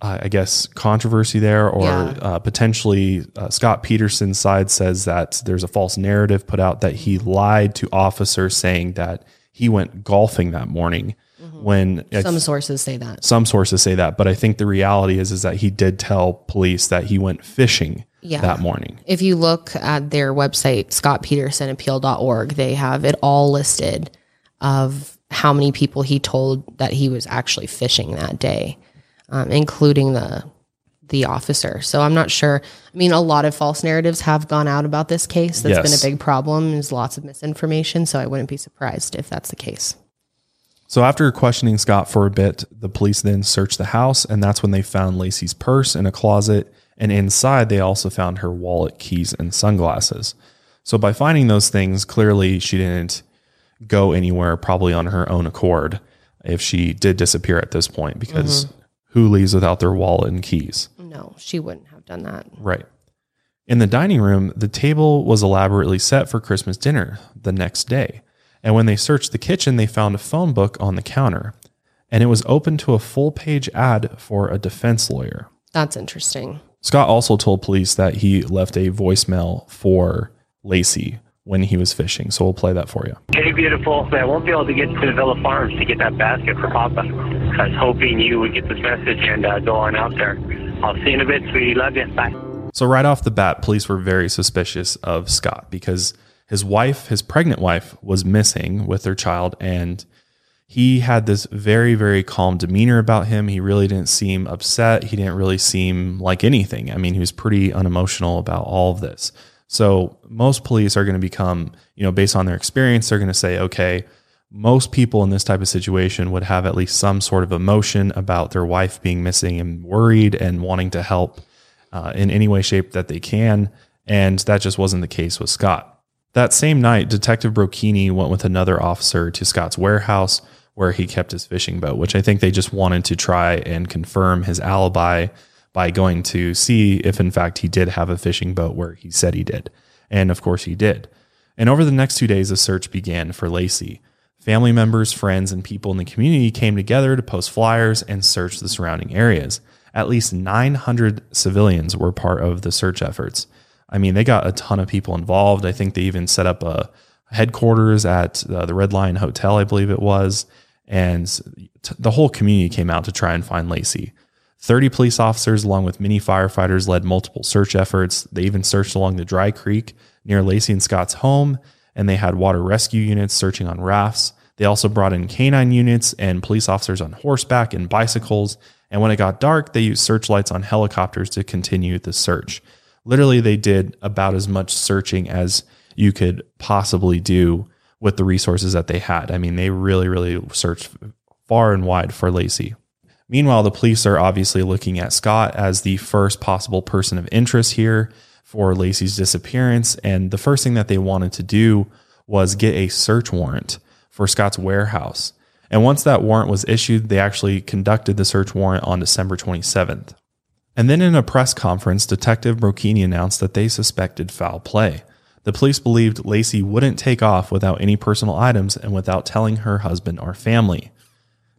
A: uh, I guess, controversy there, or
B: Yeah.
A: uh, potentially uh, Scott Peterson's side says that there's a false narrative put out that he lied to officers saying that he went golfing that morning when it's-
B: Some sources say that.
A: some sources say that, but I think the reality is is that he did tell police that he went fishing
B: Yeah.
A: that morning.
B: If you look at their website, scottpetersonappeal.org, they have it all listed of how many people he told that he was actually fishing that day, um, including the the officer. So I'm not sure. I mean, a lot of false narratives have gone out about this case. That's
A: Yes.
B: been a big problem. There's lots of misinformation. So I wouldn't be surprised if that's the case.
A: So after questioning Scott for a bit, the police then searched the house, and that's when they found Laci's purse in a closet, and inside they also found her wallet, keys, and sunglasses. So by finding those things, clearly she didn't go anywhere, probably on her own accord, if she did disappear at this point, because mm-hmm. who leaves without their wallet and keys?
B: No, she wouldn't have done that.
A: Right. In the dining room, the table was elaborately set for Christmas dinner the next day. And when they searched the kitchen, they found a phone book on the counter. And it was open to a full page ad for a defense lawyer.
B: That's interesting.
A: Scott also told police that he left a voicemail for Laci when he was fishing. So we'll play that for you.
D: Hey, beautiful. I won't be able to get to the Vella Farms to get that basket for Papa. I was hoping you would get this message and uh, go on out there. I'll see you in a bit, sweetie. Love you. Bye.
A: So right off the bat, police were very suspicious of Scott because his wife, his pregnant wife, was missing with their child, and he had this very, very calm demeanor about him. He really didn't seem upset. He didn't really seem like anything. I mean, he was pretty unemotional about all of this. So most police are going to become, you know, based on their experience, they're going to say, okay, most people in this type of situation would have at least some sort of emotion about their wife being missing and worried and wanting to help uh, in any way, shape that they can. And that just wasn't the case with Scott. That same night, Detective Brocchini went with another officer to Scott's warehouse where he kept his fishing boat, which I think they just wanted to try and confirm his alibi by going to see if, in fact, he did have a fishing boat where he said he did. And of course, he did. And over the next two days, a search began for Laci. Family members, friends, and people in the community came together to post flyers and search the surrounding areas. At least 900 civilians were part of the search efforts. I mean, they got a ton of people involved. I think they even set up a headquarters at uh, the Red Lion Hotel, I believe it was. And t- the whole community came out to try and find Laci. 30 police officers, along with many firefighters, led multiple search efforts. They even searched along the Dry Creek near Laci and Scott's home, and they had water rescue units searching on rafts. They also brought in canine units and police officers on horseback and bicycles. And when it got dark, they used searchlights on helicopters to continue the search. Literally, they did about as much searching as you could possibly do with the resources that they had. I mean, they really, really searched far and wide for Laci. Meanwhile, the police are obviously looking at Scott as the first possible person of interest here for Laci's disappearance. And the first thing that they wanted to do was get a search warrant for Scott's warehouse. And once that warrant was issued, they actually conducted the search warrant on December 27th. And then in a press conference, Detective Brocchini announced that they suspected foul play. The police believed Laci wouldn't take off without any personal items and without telling her husband or family.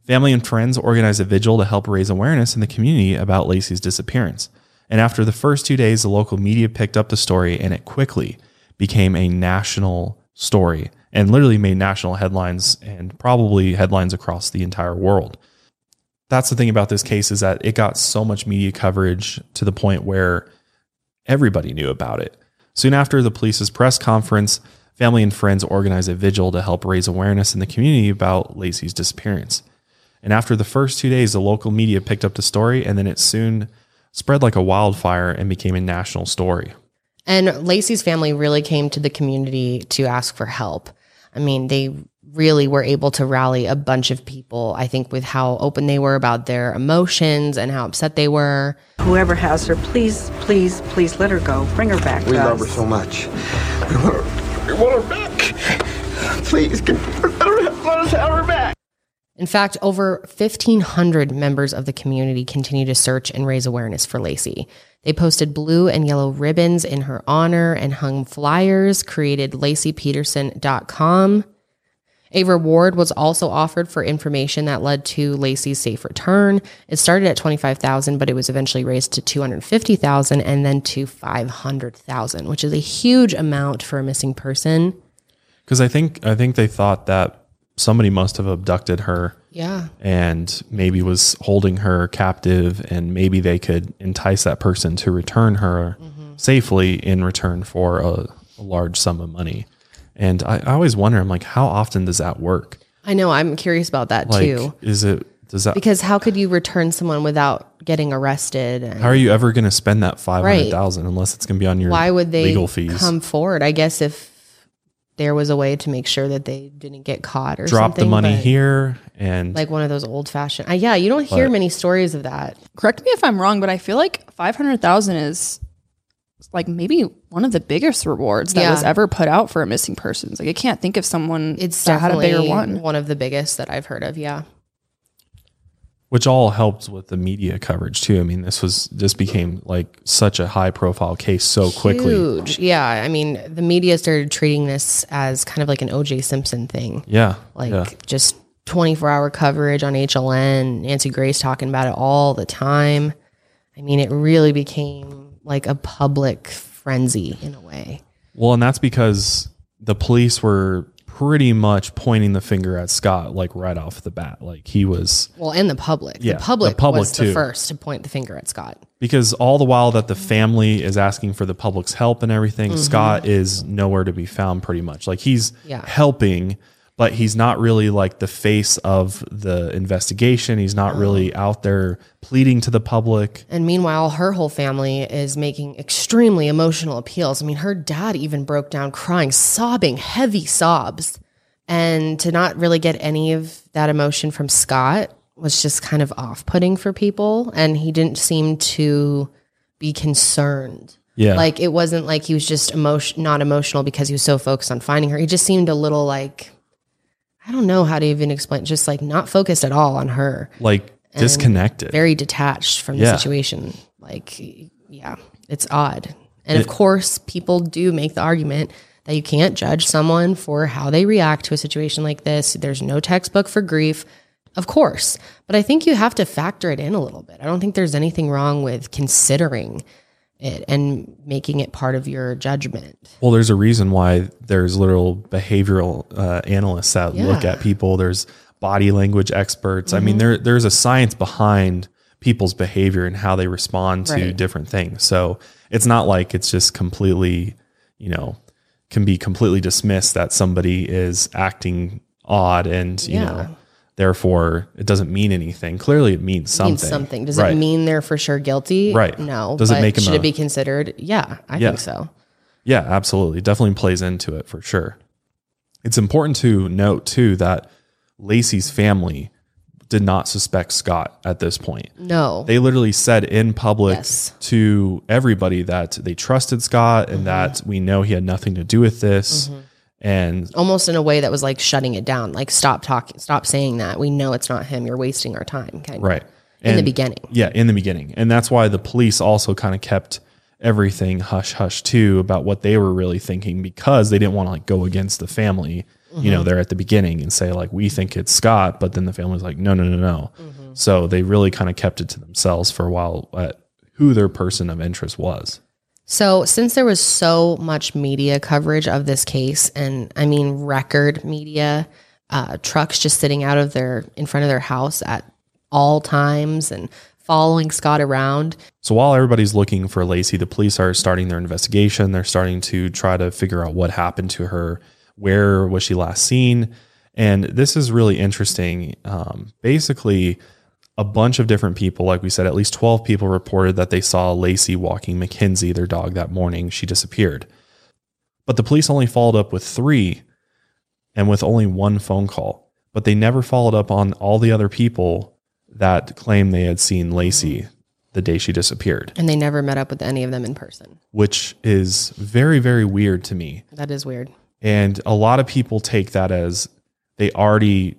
A: Family and friends organized a vigil to help raise awareness in the community about Laci's disappearance. And after the first two days, the local media picked up the story and it quickly became a national story and literally made national headlines and probably headlines across the entire world. That's the thing about this case is that it got so much media coverage to the point where everybody knew about it. Soon after the police's press conference, family and friends organized a vigil to help raise awareness in the community about Laci's disappearance. And after the first two days, the local media picked up the story, and then it soon spread like a wildfire and became a national story.
B: And Laci's family really came to the community to ask for help. I mean, they really were able to rally a bunch of people, I think, with how open they were about their emotions and how upset they were.
E: Whoever has her, please, please, please let her go. Bring her back
F: We
E: to
F: love her so much. We want her, we want her back. Please, can, let, her, let us have her back.
B: In fact, over 1,500 members of the community continue to search and raise awareness for Laci. They posted blue and yellow ribbons in her honor and hung flyers, created lacipeterson.com. A reward was also offered for information that led to Laci's safe return. It started at 25,000, but it was eventually raised to 250,000 and then to 500,000, which is a huge amount for a missing person.
A: Because I think I think they thought that somebody must have abducted her
B: Yeah.
A: and maybe was holding her captive, and maybe they could entice that person to return her safely in return for a, a large sum of money. And I, I always wonder, I'm like, how often does that work?
B: I know. I'm curious about that
A: Like,
B: too.
A: is it does that?
B: Because how could you return someone without getting arrested? And
A: how are you ever going to spend that five hundred thousand unless it's going to be on your
B: why would they
A: legal fees?
B: come forward? I guess if there was a way to make sure that they didn't get caught or
A: Drop the money here and
B: like one of those old fashioned. Uh, yeah, you don't hear
A: But-
B: many stories of that.
C: Correct me if I'm wrong, but I feel like 500,000 is like maybe one of the biggest rewards that
B: Yeah.
C: was ever put out for a missing persons. Like I can't think of someone
B: It's
C: that had a bigger one.
B: one of the biggest that I've heard of. Yeah.
A: Which all helped with the media coverage too. I mean, this was this became like such a high profile case so quickly.
B: Huge. Yeah. I mean, the media started treating this as kind of like an OJ Simpson thing.
A: Yeah,
B: Like
A: yeah.
B: just 24 hour coverage on HLN. Nancy Grace talking about it all the time. I mean, it really became like a public frenzy in a way.
A: Well, and that's because the police were pretty much pointing the finger at Scott like right off the bat. Like he was
B: Well, and the public.
A: Yeah,
B: the public,
A: the public
B: was the
A: too.
B: first to point the finger at Scott.
A: because all the while that the family is asking for the public's help and everything,
B: Mm-hmm.
A: Scott is nowhere to be found pretty much. Like he's
B: Yeah.
A: helping, but he's not really like the face of the investigation. He's not really out there pleading to the public.
B: And meanwhile, her whole family is making extremely emotional appeals. I mean, her dad even broke down crying, sobbing, heavy sobs. And to not really get any of that emotion from Scott was just kind of off putting for people. And he didn't seem to be concerned.
A: Yeah.
B: Like it wasn't like he was just emotion not emotional because he was so focused on finding her. He just seemed a little like I don't know how to even explain, just like not focused at all on her
A: like disconnected.
B: very detached from the
A: Yeah.
B: situation. Like, yeah, it's odd. And of course, people do make the argument that you can't judge someone for how they react to a situation like this. There's no textbook for grief, of course. But I think you have to factor it in a little bit. I don't think there's anything wrong with considering it and making it part of your judgment.
A: Well, there's a reason why there's literal behavioral uh, analysts that look at people. There's body language experts. I mean, there there's a science behind people's behavior and how they respond to
B: Right.
A: different things. So it's not like it's just completely, you know, can be completely dismissed that somebody is acting odd and you
B: Yeah.
A: know therefore it doesn't mean anything. Clearly, it means something.
B: Means something. Does
A: Right.
B: it mean they're for sure guilty?
A: Right.
B: No.
A: Does it make 'em
B: should
A: a-
B: it be considered? Yeah, I
A: Yeah.
B: think so.
A: Yeah, absolutely. It definitely plays into it for sure. It's important to note too that Laci's family did not suspect Scott at this point.
B: No.
A: They literally said in public
B: Yes.
A: to everybody that they trusted Scott and mm-hmm. that we know he had nothing to do with this. Mm-hmm. And
B: almost in a way that was like shutting it down like stop talking stop saying that we know it's not him you're wasting our time kind of
A: right.
B: in the beginning
A: Yeah, in the beginning. And that's why the police also kind of kept everything hush hush too about what they were really thinking because they didn't want to like go against the family, you know, mm-hmm. they're at the beginning and say like we think it's Scott, but then the family's like no, no, no, no. Mm-hmm. So they really kind of kept it to themselves for a while at who their person of interest was.
B: So since there was so much media coverage of this case and i mean record media uh, trucks just sitting out of their in front of their house at all times and following scott around
A: So while everybody's looking for Laci, the police are starting their investigation. They're starting to try to figure out what happened to her. Where was she last seen? And this is really interesting. Um, basically, a bunch of different people, like we said, at least 12 people reported that they saw Laci walking Mackenzie, their dog, that morning. She disappeared. But the police only followed up with three and with only one phone call. But they never followed up on all the other people that claimed they had seen Laci the day she disappeared,
B: and they never met up with any of them in person
A: which is very, very weird to me.
B: that is weird
A: And a lot of people take that as they already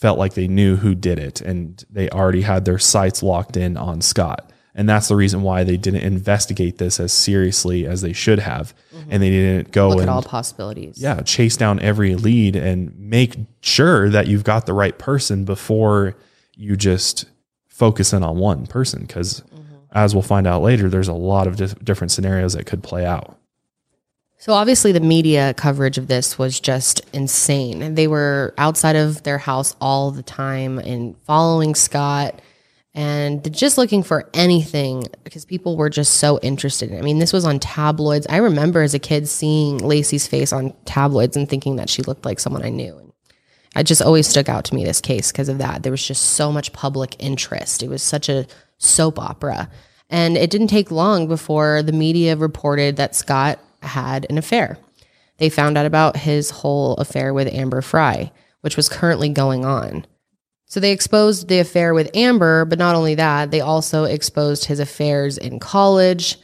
A: felt like they knew who did it and they already had their sights locked in on Scott. And that's the reason why they didn't investigate this as seriously as they should have. And they didn't go
B: Mm-hmm. Look
A: and
B: at all possibilities.
A: yeah, chase down every lead and make sure that you've got the right person before you just focus in on one person. Because as we'll find out later, there's a lot of dif- different scenarios that could play out.
B: So obviously the media coverage of this was just insane. They were outside of their house all the time and following Scott and just looking for anything because people were just so interested. I mean, this was on tabloids. I remember as a kid seeing Laci's face on tabloids and thinking that she looked like someone I knew. And it just always stuck out to me this case because of that. There was just so much public interest. It was such a soap opera. And it didn't take long before the media reported that Scott had an affair. They found out about his whole affair with Amber Frey, which was currently going on. So they exposed the affair with Amber, but not only that, they also exposed his affairs in college.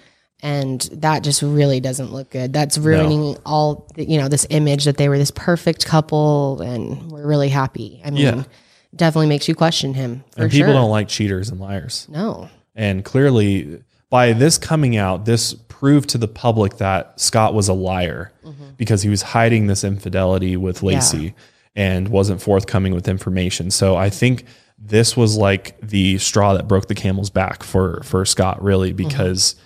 B: And that just really doesn't look good. That's ruining all, the, you know, this image that they were this perfect couple and we're really happy. I mean,
A: Yeah.
B: definitely makes you question him for
A: and
B: sure.
A: people don't like cheaters and liars.
B: no.
A: And clearly, by this coming out, this proved to the public that Scott was a liar because he was hiding this infidelity with Laci and wasn't forthcoming with information. So I think this was like the straw that broke the camel's back for for Scott, really, because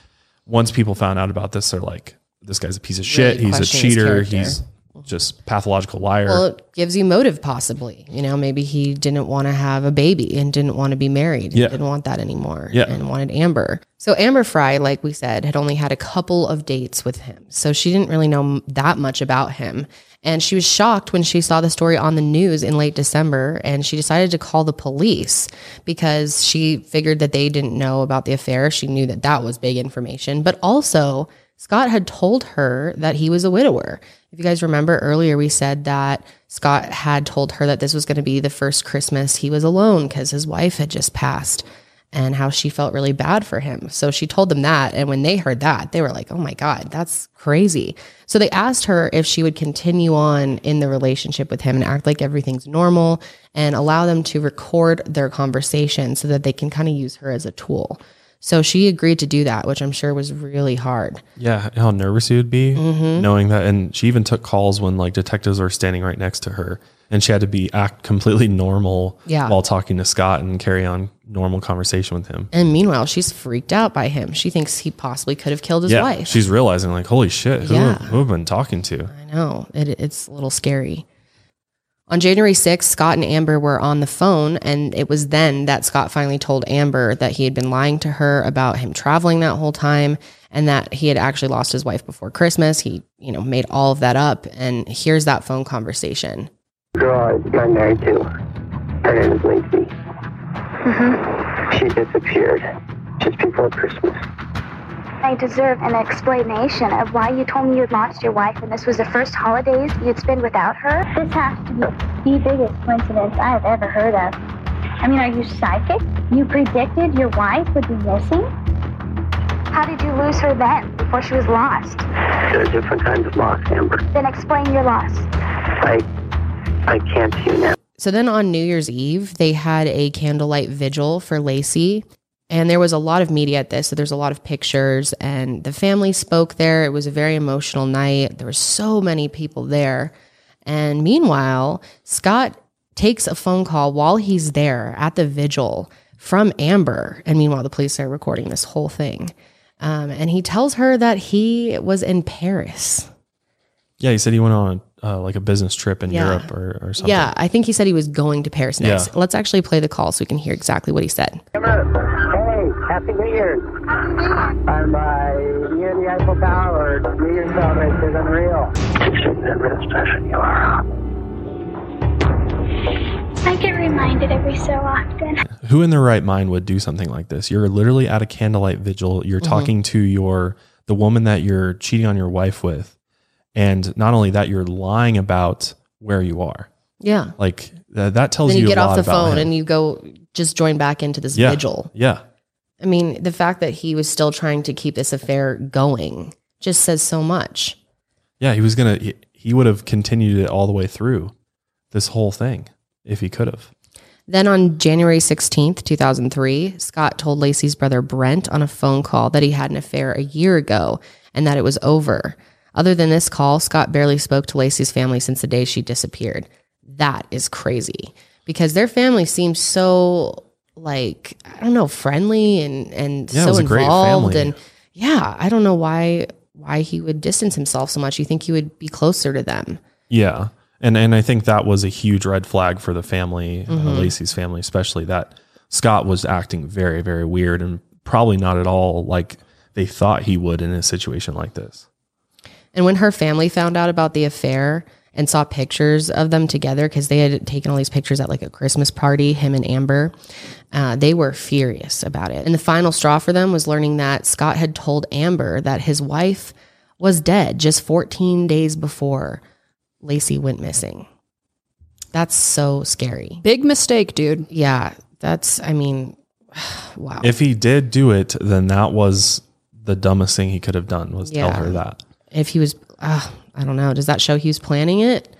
A: once people found out about this, they're like, "This guy's a piece of shit.
B: Really
A: He's a cheater. He's just pathological liar."
B: Well, it gives you motive, possibly. You know, maybe he didn't want to have a baby and didn't want to be married.
A: Yeah.
B: Didn't want that anymore.
A: Yeah.
B: And wanted Amber. So Amber Frey, like we said, had only had a couple of dates with him. So she didn't really know that much about him. And she was shocked when she saw the story on the news in late December. And she decided to call the police because she figured that they didn't know about the affair. She knew that that was big information. But also, Scott had told her that he was a widower. If you guys remember earlier, we said that Scott had told her that this was going to be the first Christmas he was alone because his wife had just passed and how she felt really bad for him. So she told them that. And when they heard that, they were like, oh my God, that's crazy. So they asked her if she would continue on in the relationship with him and act like everything's normal and allow them to record their conversation so that they can kind of use her as a tool. So she agreed to do that, which I'm sure was really hard.
A: Yeah, how nervous he would be
B: Mm-hmm.
A: knowing that. And she even took calls when like detectives were standing right next to her, and she had to be act completely normal
B: Yeah.
A: while talking to Scott and carry on normal conversation with him.
B: And meanwhile, she's freaked out by him. She thinks he possibly could have killed his
A: yeah,
B: wife.
A: she's realizing like, holy shit, who,
B: Yeah.
A: who have been talking to?
B: I know. It, it's a little scary. On January 6th, Scott and Amber were on the phone, and it was then that Scott finally told Amber that he had been lying to her about him traveling that whole time and that he had actually lost his wife before Christmas. He, you know, made all of that up. And here's that phone conversation.
D: girl I'm married to. Her name is Laci. Mm-hmm. She disappeared just before Christmas.
F: I deserve an explanation of why you told me you'd lost your wife and this was the first holidays you'd spend without her. This has to be the biggest coincidence I have ever heard of. I mean, are you psychic? You predicted your wife would be missing? How did you lose her then, before she was lost?
D: There are different kinds of loss, Amber.
F: Then explain your loss.
D: I, I can't see you now.
B: So then on New Year's Eve, they had a candlelight vigil for Laci. And there was a lot of media at this. So there's a lot of pictures, and the family spoke there. It was a very emotional night. There were so many people there. And meanwhile, Scott takes a phone call while he's there at the vigil from Amber. And meanwhile, the police are recording this whole thing. Um, and he tells her that he was in Paris.
A: Yeah, he said he went on uh, like a business trip in
B: Yeah.
A: Europe or, or something.
B: Yeah, I think he said he was going to Paris next.
A: Yeah.
B: Let's actually play the call so we can hear exactly what he said.
D: Hey, Happy New Year. I'm uh, near the Eiffel Tower. New Year's celebration is unreal. That real special you are.
F: I get reminded every so often.
A: Who in their right mind would do something like this? You're literally at a candlelight vigil. You're
B: Mm-hmm.
A: talking to your the woman that you're cheating on your wife with, and not only that, you're lying about where you are.
B: Yeah.
A: Like th- that tells
B: Then you
A: you
B: get
A: a
B: off
A: lot
B: the phone
A: him.
B: and you go just join back into this
A: yeah,
B: vigil.
A: Yeah,
B: I mean, the fact that he was still trying to keep this affair going just says so much.
A: yeah. He was gonna. He, he would have continued it all the way through this whole thing if he could have.
B: Then on January 16th, 2003, Scott told Laci's brother Brent on a phone call that he had an affair a year ago and that it was over. Other than this call, Scott barely spoke to Laci's family since the day she disappeared. That is crazy because their family seems so like I don't know, friendly and and
A: Yeah,
B: so
A: was a great
B: involved and yeah, I don't know why why he would distance himself so much. You think he would be closer to them?
A: Yeah. And and I think that was a huge red flag for the family, uh, Laci's family, especially that Scott was acting very, very weird and probably not at all like they thought he would in a situation like this.
B: And when her family found out about the affair and saw pictures of them together, because they had taken all these pictures at like a Christmas party, him and Amber, uh, they were furious about it. And the final straw for them was learning that Scott had told Amber that his wife was dead just 14 days before Laci went missing. That's so scary.
C: Big mistake, dude.
B: Yeah, that's, I mean, wow.
A: If he did do it, then that was the dumbest thing he could have done was
B: Yeah.
A: tell her that.
B: if he was, uh, I don't know, does that show he was planning it?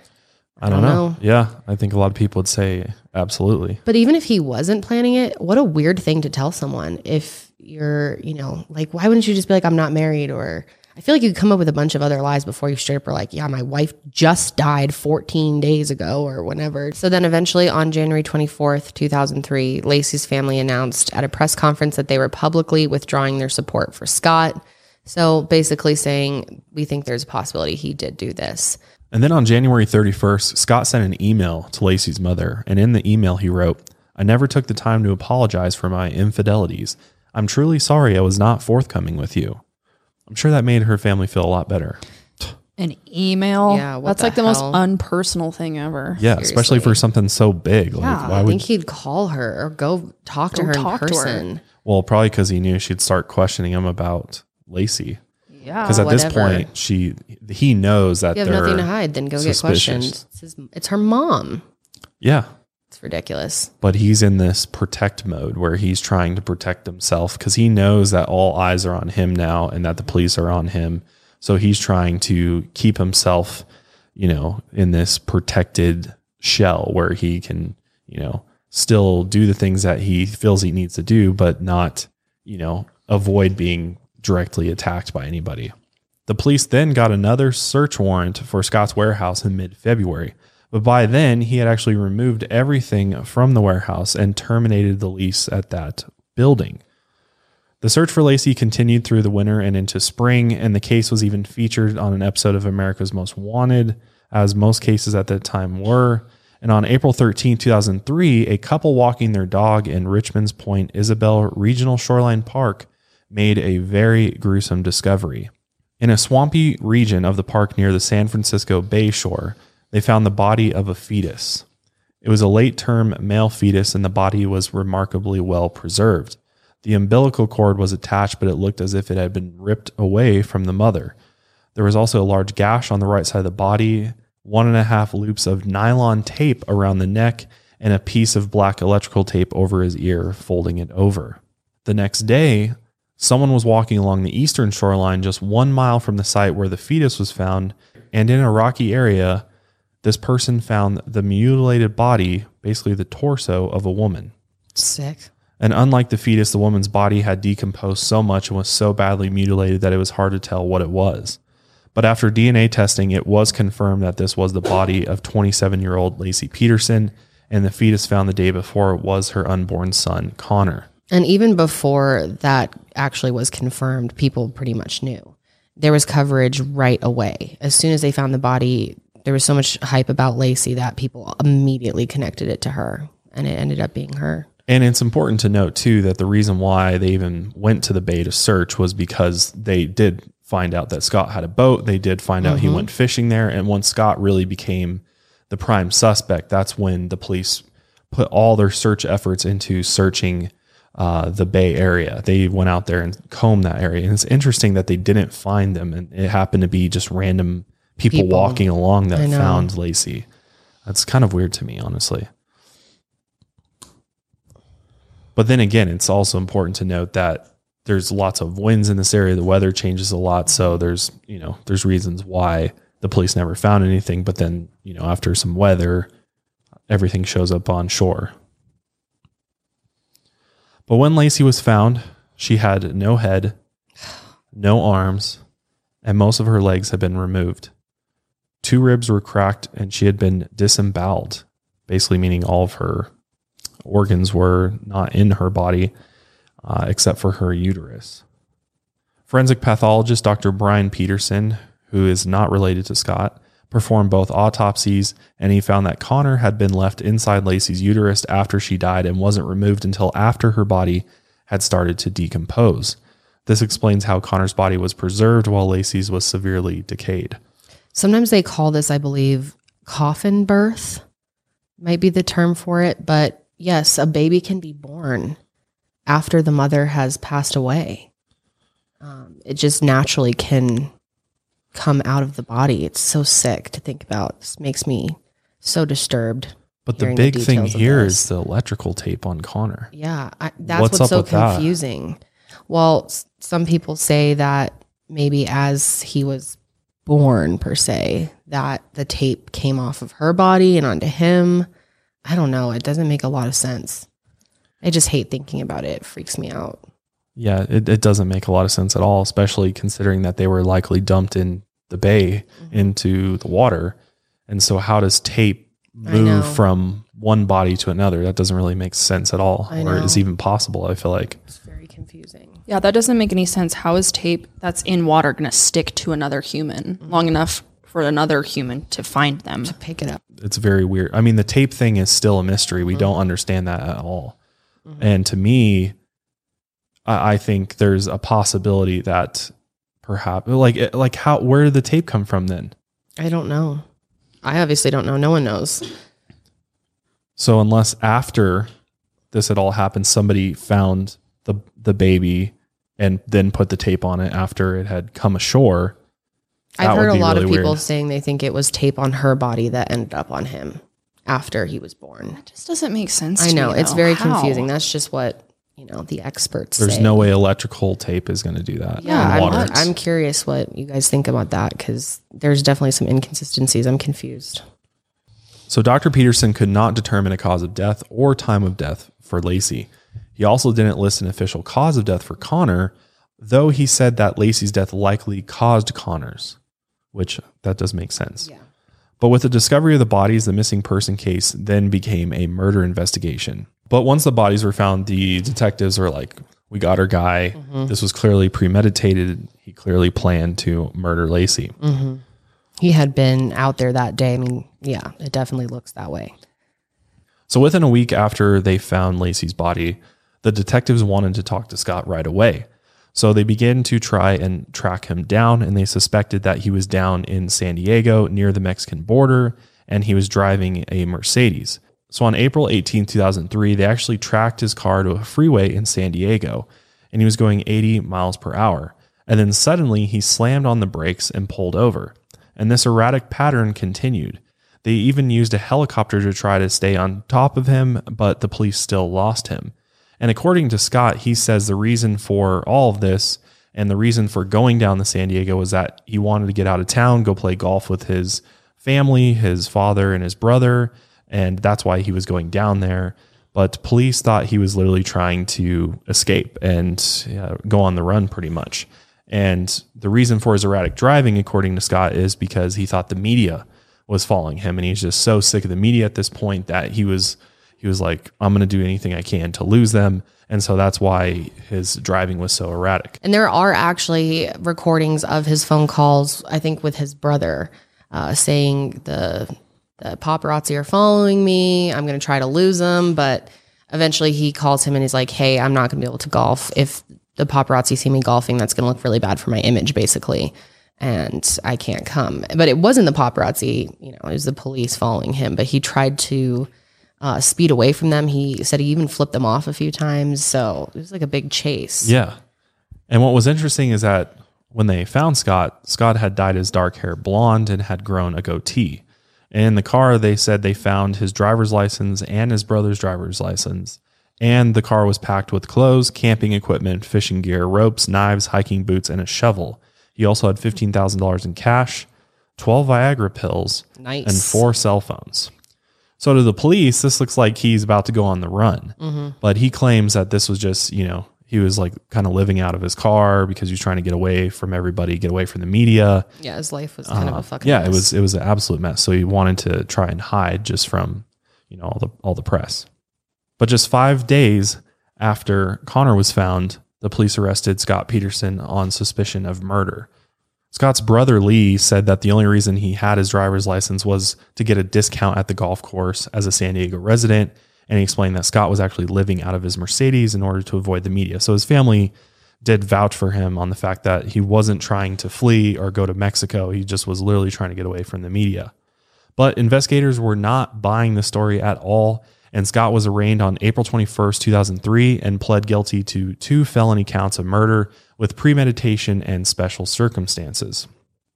A: I don't,
B: don't
A: know.
B: know.
A: Yeah, I think a lot of people would say absolutely.
B: But even if he wasn't planning it, what a weird thing to tell someone if you're, you know, like, why wouldn't you just be like, I'm not married? Or I feel like you could come up with a bunch of other lies before you straight up are like, yeah, my wife just died 14 days ago or whenever. So then eventually on January 24th, 2003, Laci's family announced at a press conference that they were publicly withdrawing their support for Scott. So basically saying, we think there's a possibility he did do this.
A: And then on January 31st, Scott sent an email to Laci's mother. And in the email, he wrote, I never took the time to apologize for my infidelities. I'm truly sorry I was not forthcoming with you. I'm sure that made her family feel a lot better.
C: An email.
B: Yeah, what
C: That's
B: the
C: like the most unpersonal thing ever.
A: Yeah, especially for something so big. Like,
C: Yeah,
A: why
B: I
A: would,
B: think he'd call her or go talk to her
C: talk
B: in
C: to her.
B: person.
A: well, probably because he knew she'd start questioning him about Laci.
C: Yeah.
A: Because at this point, she he knows that
B: You have nothing to hide, then go get
A: suspicious.
B: questioned. It's, his, it's her mom.
A: Yeah,
B: It's ridiculous.
A: but he's in this protect mode where he's trying to protect himself because he knows that all eyes are on him now and that the police are on him. So he's trying to keep himself, you know, in this protected shell where he can, you know, still do the things that he feels he needs to do, but not, you know, avoid being directly attacked by anybody. The police then got another search warrant for Scott's warehouse in mid February. But by then, he had actually removed everything from the warehouse and terminated the lease at that building. The search for Laci continued through the winter and into spring, and the case was even featured on an episode of America's Most Wanted, as most cases at that time were. And on April 13, 2003, a couple walking their dog in Richmond's Point Isabel Regional Shoreline Park made a very gruesome discovery. In a swampy region of the park near the San Francisco Bay shore, they found the body of a fetus. It was a late term male fetus, and the body was remarkably well preserved. The umbilical cord was attached, but it looked as if it had been ripped away from the mother. There was also a large gash on the right side of the body, one and a half loops of nylon tape around the neck, and a piece of black electrical tape over his ear, folding it over. The next day, someone was walking along the eastern shoreline just one mile from the site where the fetus was found, and in a rocky area, this person found the mutilated body, basically the torso of a woman.
B: Sick.
A: And unlike the fetus, the woman's body had decomposed so much and was so badly mutilated that it was hard to tell what it was. But after DNA testing, it was confirmed that this was the body of 27 year old Laci Peterson, and the fetus found the day before was her unborn son, Conner.
B: And even before that actually was confirmed, people pretty much knew. There was coverage right away. As soon as they found the body, there was so much hype about Laci that people immediately connected it to her, and it ended up being her.
A: And it's important to note too that the reason why they even went to the bay to search was because they did find out that Scott had a boat. They did find out he mm-hmm. went fishing there. And once Scott really became the prime suspect, that's when the police put all their search efforts into searching uh, the Bay Area. They went out there and combed that area. And it's interesting that they didn't find them. And it happened to be just random people,
B: People.
A: walking along that found Laci. That's kind of weird to me, honestly. But then again, it's also important to note that there's lots of winds in this area. The weather changes a lot. So there's, you know, there's reasons why the police never found anything. But then, you know, after some weather, everything shows up on shore. But when Laci was found, she had no head, no arms, and most of her legs had been removed. Two ribs were cracked and she had been disemboweled, basically meaning all of her organs were not in her body uh, except for her uterus. Forensic pathologist Dr. Brian Peterson, who is not related to Scott, performed both autopsies and he found that Conner had been left inside Laci's uterus after she died and wasn't removed until after her body had started to decompose. This explains how Conner's body was preserved while Laci's was severely decayed.
B: Sometimes they call this, I believe, coffin birth, might be the term for it. But yes, a baby can be born after the mother has passed away. Um, it just naturally can come out of the body. It's so sick to think about. This makes me so disturbed.
A: But the big thing
B: details of
A: here is the electrical tape on Conner.
B: Yeah, I, that's
A: What's
B: what's, so
A: with that?
B: confusing. Well, s- some people say that maybe as he was born, per se, that the tape came off of her body and onto him. I don't know. It doesn't make a lot of sense. I just hate thinking about it. It freaks me out.
A: Yeah, it, it doesn't make a lot of sense at all, especially considering that they were likely dumped in the bay
B: Mm-hmm.
A: into the water. And so, how does tape move from one body to another? That doesn't really make sense at all,
B: I
A: or is even possible. I feel like
B: It's very confusing.
C: Yeah, that doesn't make any sense. How is tape that's in water going to stick to another human long enough for another human to find them?
B: To pick it up.
A: it's very weird. I mean, the tape thing is still a mystery. We
B: Mm-hmm.
A: don't understand that at all. And to me, I, I think there's a possibility that perhaps, like, eh, like how, where did the tape come from then?
B: I don't know. I obviously don't know. No one knows.
A: So unless after this had all happened, somebody found the the baby and then put the tape on it after it had come ashore.
B: I've heard a
A: be
B: lot of people
A: weird.
B: saying they think it was tape on her body that ended up on him after he was born.
C: That just doesn't make sense.
B: I
C: to
B: know
C: me,
B: it's
C: though.
B: very
C: How?
B: confusing. That's just what you know the experts.
A: There's
B: say.
A: no way electrical tape is going to do that.
B: Yeah, I'm,
A: water.
B: I'm curious what you guys think about that because there's definitely some inconsistencies. I'm confused.
A: So Dr. Peterson could not determine a cause of death or time of death for Laci. He also didn't list an official cause of death for Conner, though he said that Laci's death likely caused Conner's, which that does make sense.
B: Yeah.
A: But with the discovery of the bodies, the missing person case then became a murder investigation. But once the bodies were found, the detectives were like, we got our guy. Mm-hmm. This was clearly premeditated. He clearly planned to murder Laci. Mm-hmm.
B: He had been out there that day. I mean, yeah, it definitely looks that way.
A: So within a week after they found Laci's body, the detectives wanted to talk to Scott right away. So they began to try and track him down, and they suspected that he was down in San Diego near the Mexican border and he was driving a Mercedes. So on April 18, 2003, they actually tracked his car to a freeway in San Diego and he was going 80 miles per hour. And then suddenly he slammed on the brakes and pulled over. And this erratic pattern continued. They even used a helicopter to try to stay on top of him, but the police still lost him. And according to Scott, he says the reason for all of this and the reason for going down to San Diego was that he wanted to get out of town, go play golf with his family, his father, and his brother. And that's why he was going down there. But police thought he was literally trying to escape and uh, go on the run pretty much. And the reason for his erratic driving, according to Scott, is because he thought the media was following him, and he's just so sick of the media at this point that he was he was like, I'm going to do anything I can to lose them, and so that's why his driving was so erratic.
B: And there are actually recordings of his phone calls, I think, with his brother, uh, saying the the paparazzi are following me. I'm going to try to lose them, but eventually he calls him and he's like, "Hey, I'm not going to be able to golf if the paparazzi see me golfing. That's going to look really bad for my image, basically." And I can't come. But it wasn't the paparazzi, you know, it was the police following him. But he tried to uh, speed away from them. He said he even flipped them off a few times. So it was like a big chase.
A: Yeah. And what was interesting is that when they found Scott, Scott had dyed his dark hair blonde and had grown a goatee. And in the car, they said they found his driver's license and his brother's driver's license. And the car was packed with clothes, camping equipment, fishing gear, ropes, knives, hiking boots, and a shovel. He also had $15,000 in cash, 12 Viagra pills,
B: Nice.
A: and four cell phones. So to the police, this looks like he's about to go on the run. Mm-hmm. But he claims that this was just, you know, he was like kind of living out of his car because he was trying to get away from everybody, get away from the media.
B: Yeah, his life was kind of a fucking
A: Uh, Yeah,
B: mess.
A: it was it was an absolute mess. So he wanted to try and hide just from, you know, all the all the press. But just five days after Conner was found, the police arrested Scott Peterson on suspicion of murder. Scott's brother Lee said that the only reason he had his driver's license was to get a discount at the golf course as a San Diego resident. And he explained that Scott was actually living out of his Mercedes in order to avoid the media. So his family did vouch for him on the fact that he wasn't trying to flee or go to Mexico. He just was literally trying to get away from the media. But investigators were not buying the story at all. And Scott was arraigned on April 21st, 2003, and pled guilty to two felony counts of murder with premeditation and special circumstances.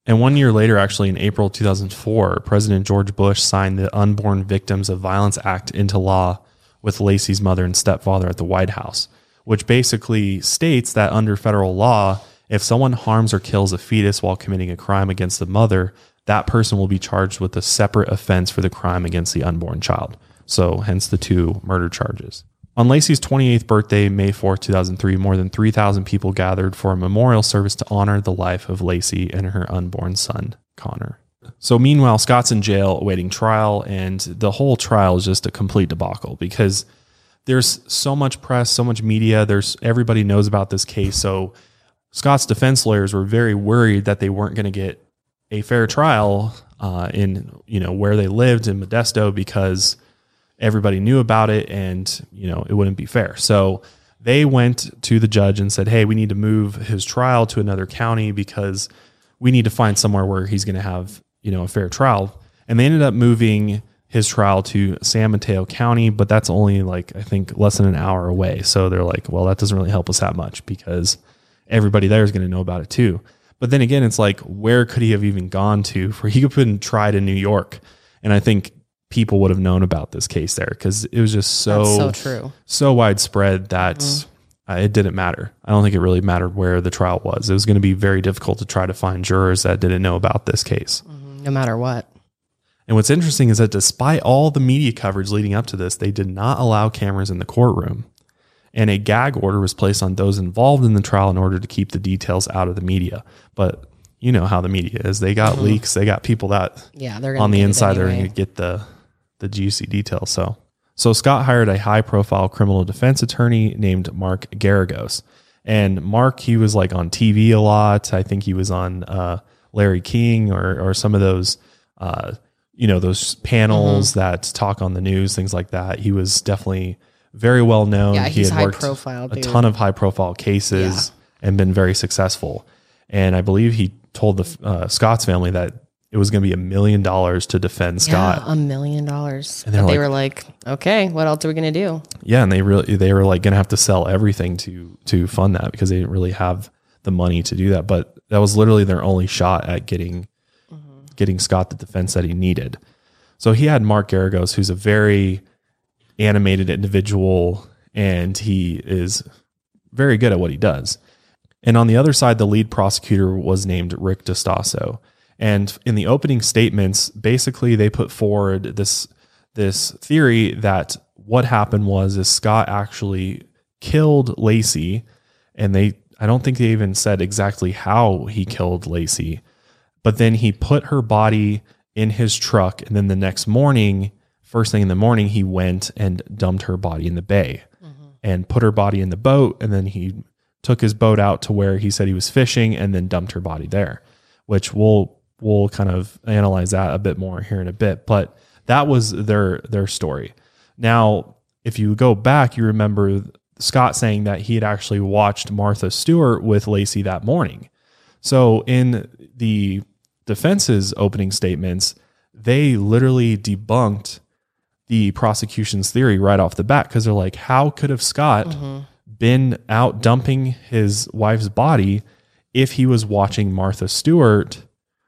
A: And one year later, actually in April 2004, President George Bush signed the Unborn Victims of Violence Act into law with Laci's mother and stepfather at the White House, which basically states that under federal law, if someone harms or kills a fetus while committing a crime against the mother, that person will be charged with a separate offense for the crime against the unborn child. So, hence the two murder charges. On Laci's 28th birthday, May 4th, 2003, more than 3,000 people gathered for a memorial service to honor the life of Laci and her unborn son, Conner. So, meanwhile, Scott's in jail awaiting trial, and the whole trial is just a complete debacle because there's so much press, so much media. There's everybody knows about this case. So, Scott's defense lawyers were very worried that they weren't going to get a fair trial uh, in you know where they lived in Modesto because everybody knew about it and you know it wouldn't be fair so they went to the judge and said hey we need to move his trial to another county because we need to find somewhere where he's going to have you know a fair trial and they ended up moving his trial to san mateo county but that's only like i think less than an hour away so they're like well that doesn't really help us that much because everybody there is going to know about it too but then again it's like where could he have even gone to for he could have been tried in new york and i think people would have known about this case there because it was just so
B: That's so true.
A: so widespread that uh, it didn't matter. I don't think it really mattered where the trial was. It was going to be very difficult to try to find jurors that didn't know about this case.
B: No matter what.
A: And what's interesting is that despite all the media coverage leading up to this, they did not allow cameras in the courtroom. And a gag order was placed on those involved in the trial in order to keep the details out of the media. But you know how the media is. They got leaks, they got people that
B: Yeah, they're
A: on the inside they're
B: anyway.
A: going to get the the juicy details. So so Scott hired a high profile criminal defense attorney named Mark Garagos. And Mark, he was like on TV a lot. I think he was on uh, Larry King or or some of those uh, you know those panels
B: Mm-hmm.
A: that talk on the news, things like that. He was definitely very well known.
B: Yeah,
A: he had
B: high
A: worked
B: profile,
A: a ton of high profile cases and been very successful. And I believe he told the uh, Scott's family that it was going to be a million dollars to defend Scott.
B: Yeah, a million dollars.
A: And they're
B: they were like, okay, what else are we gonna do?
A: Yeah, and they really they were like going to have to sell everything to to fund that because they didn't really have the money to do that. But that was literally their only shot at getting mm-hmm. getting Scott the defense that he needed. So he had Mark Garagos, who's a very animated individual, and he is very good at what he does. And on the other side, the lead prosecutor was named Rick Distaso. And in the opening statements, basically they put forward this this theory that what happened was is Scott actually killed Laci, and they I don't think they even said exactly how he killed Laci, but then he put her body in his truck, and then the next morning, first thing in the morning, he went and dumped her body in the bay mm-hmm. and put her body in the boat, and then he took his boat out to where he said he was fishing, and then dumped her body there, which we'll we'll kind of analyze that a bit more here in a bit, but that was their their story. Now, if you go back, you remember Scott saying that he had actually watched Martha Stewart with Laci that morning. So in the defense's opening statements, they literally debunked the prosecution's theory right off the bat because they're like, how could have Scott mm-hmm. been out dumping his wife's body if he was watching Martha Stewart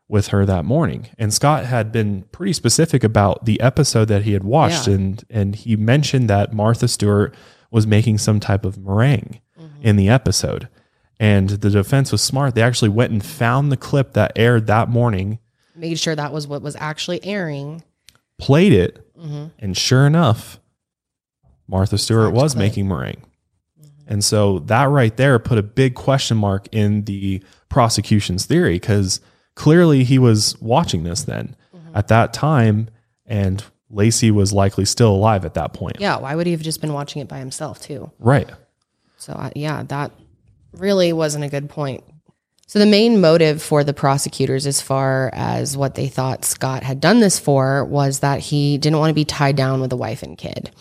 A: with her that morning? And Scott had been pretty specific about the episode that he had watched,
B: Yeah.
A: and and he mentioned that Martha Stewart was making some type of meringue mm-hmm. in the episode. And the defense was smart. They actually went and found the clip that aired that morning,
B: Made sure that was what was actually airing.
A: played it, mm-hmm. And sure enough, Martha Stewart was making meringue. Mm-hmm. And so that right there put a big question mark in the prosecution's theory because clearly he was watching this then at that time, and Laci was likely still alive at that point.
B: Yeah, why would he have just been watching it by himself too?
A: Right.
B: So uh, yeah, that really wasn't a good point. So the main motive for the prosecutors, as far as what they thought Scott had done this for, was that he didn't want to be tied down with a wife and kid.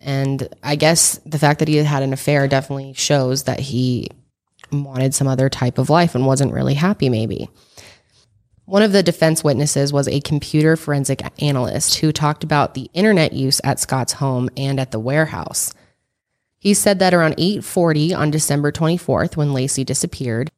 B: And I guess the fact that he had had an affair definitely shows that he wanted some other type of life and wasn't really happy, maybe. One of the defense witnesses was a computer forensic analyst who talked about the internet use at Scott's home and at the warehouse. He said that around 8:40 on December 24th when Laci disappeared,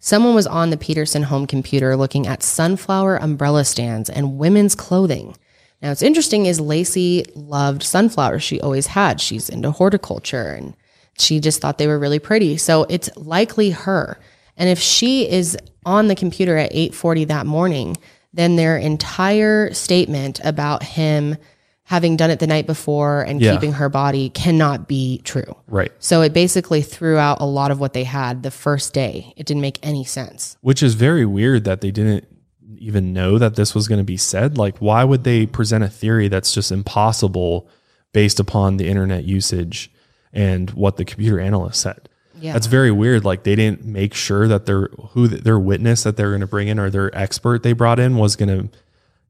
B: someone was on the Peterson home computer looking at sunflower umbrella stands and women's clothing. Now, what's interesting is Laci loved sunflowers. She always had. She's into horticulture and she just thought they were really pretty. So it's likely her. And if she is on the computer at 8:40 that morning, then their entire statement about him having done it the night before and
A: Yeah.
B: keeping her body cannot be true.
A: Right.
B: So it basically threw out a lot of what they had the first day. It didn't make any sense.
A: Which is very weird that they didn't even know that this was going to be said. Like, why would they present a theory that's just impossible based upon the internet usage and what the computer analyst said?
B: Yeah.
A: That's very weird. Like they didn't make sure that their who their witness that they're going to bring in or their expert they brought in was going to,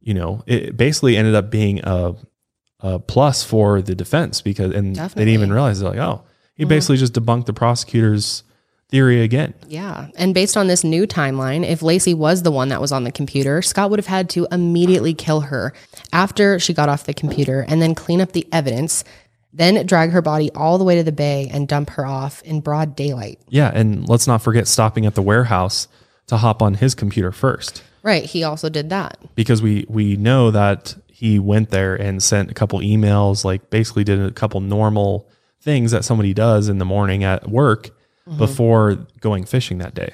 A: you know, it basically ended up being a, a plus for the defense because and they didn't even realize they're like, oh, he mm-hmm. basically just debunked the prosecutor's theory again.
B: Yeah. And based on this new timeline, if Laci was the one that was on the computer, Scott would have had to immediately kill her after she got off the computer and then clean up the evidence, then drag her body all the way to the bay and dump her off in broad daylight.
A: Yeah, and let's not forget stopping at the warehouse to hop on his computer first
B: Right. He also did that.
A: because we we know that he went there and sent a couple emails, like basically did a couple normal things that somebody does in the morning at work mm-hmm. before going fishing that day.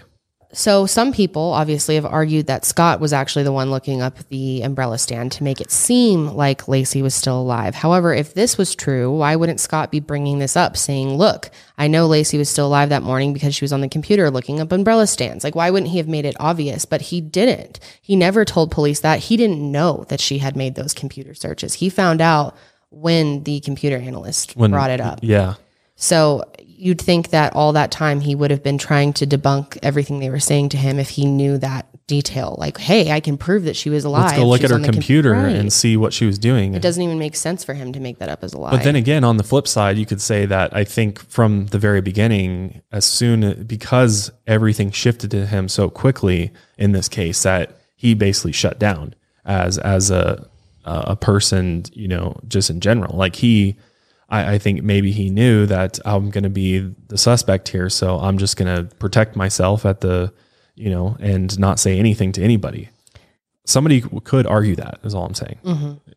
B: So some people obviously have argued that Scott was actually the one looking up the umbrella stand to make it seem like Laci was still alive. However, if this was true, why wouldn't Scott be bringing this up saying, "Look, I know Laci was still alive that morning because she was on the computer looking up umbrella stands." Like why wouldn't he have made it obvious? But he didn't. He never told police that. He didn't know that she had made those computer searches. He found out when the computer analyst
A: When
B: brought it up.
A: Yeah.
B: So you'd think that all that time he would have been trying to debunk everything they were saying to him if he knew that detail. Like, hey, I can prove that she was alive.
A: Let's go look
B: She
A: at her
B: the com-
A: computer
B: Right.
A: and see what she was doing.
B: It doesn't even make sense for him to make that up as a lie.
A: But then again, on the flip side, you could say that I think from the very beginning, as soon because everything shifted to him so quickly in this case, that he basically shut down as as a a person, you know, just in general. Like he, I, I think maybe he knew that I'm going to be the suspect here, so I'm just going to protect myself at the, you know, and not say anything to anybody. Somebody could argue that. Is all I'm saying. Mm-hmm.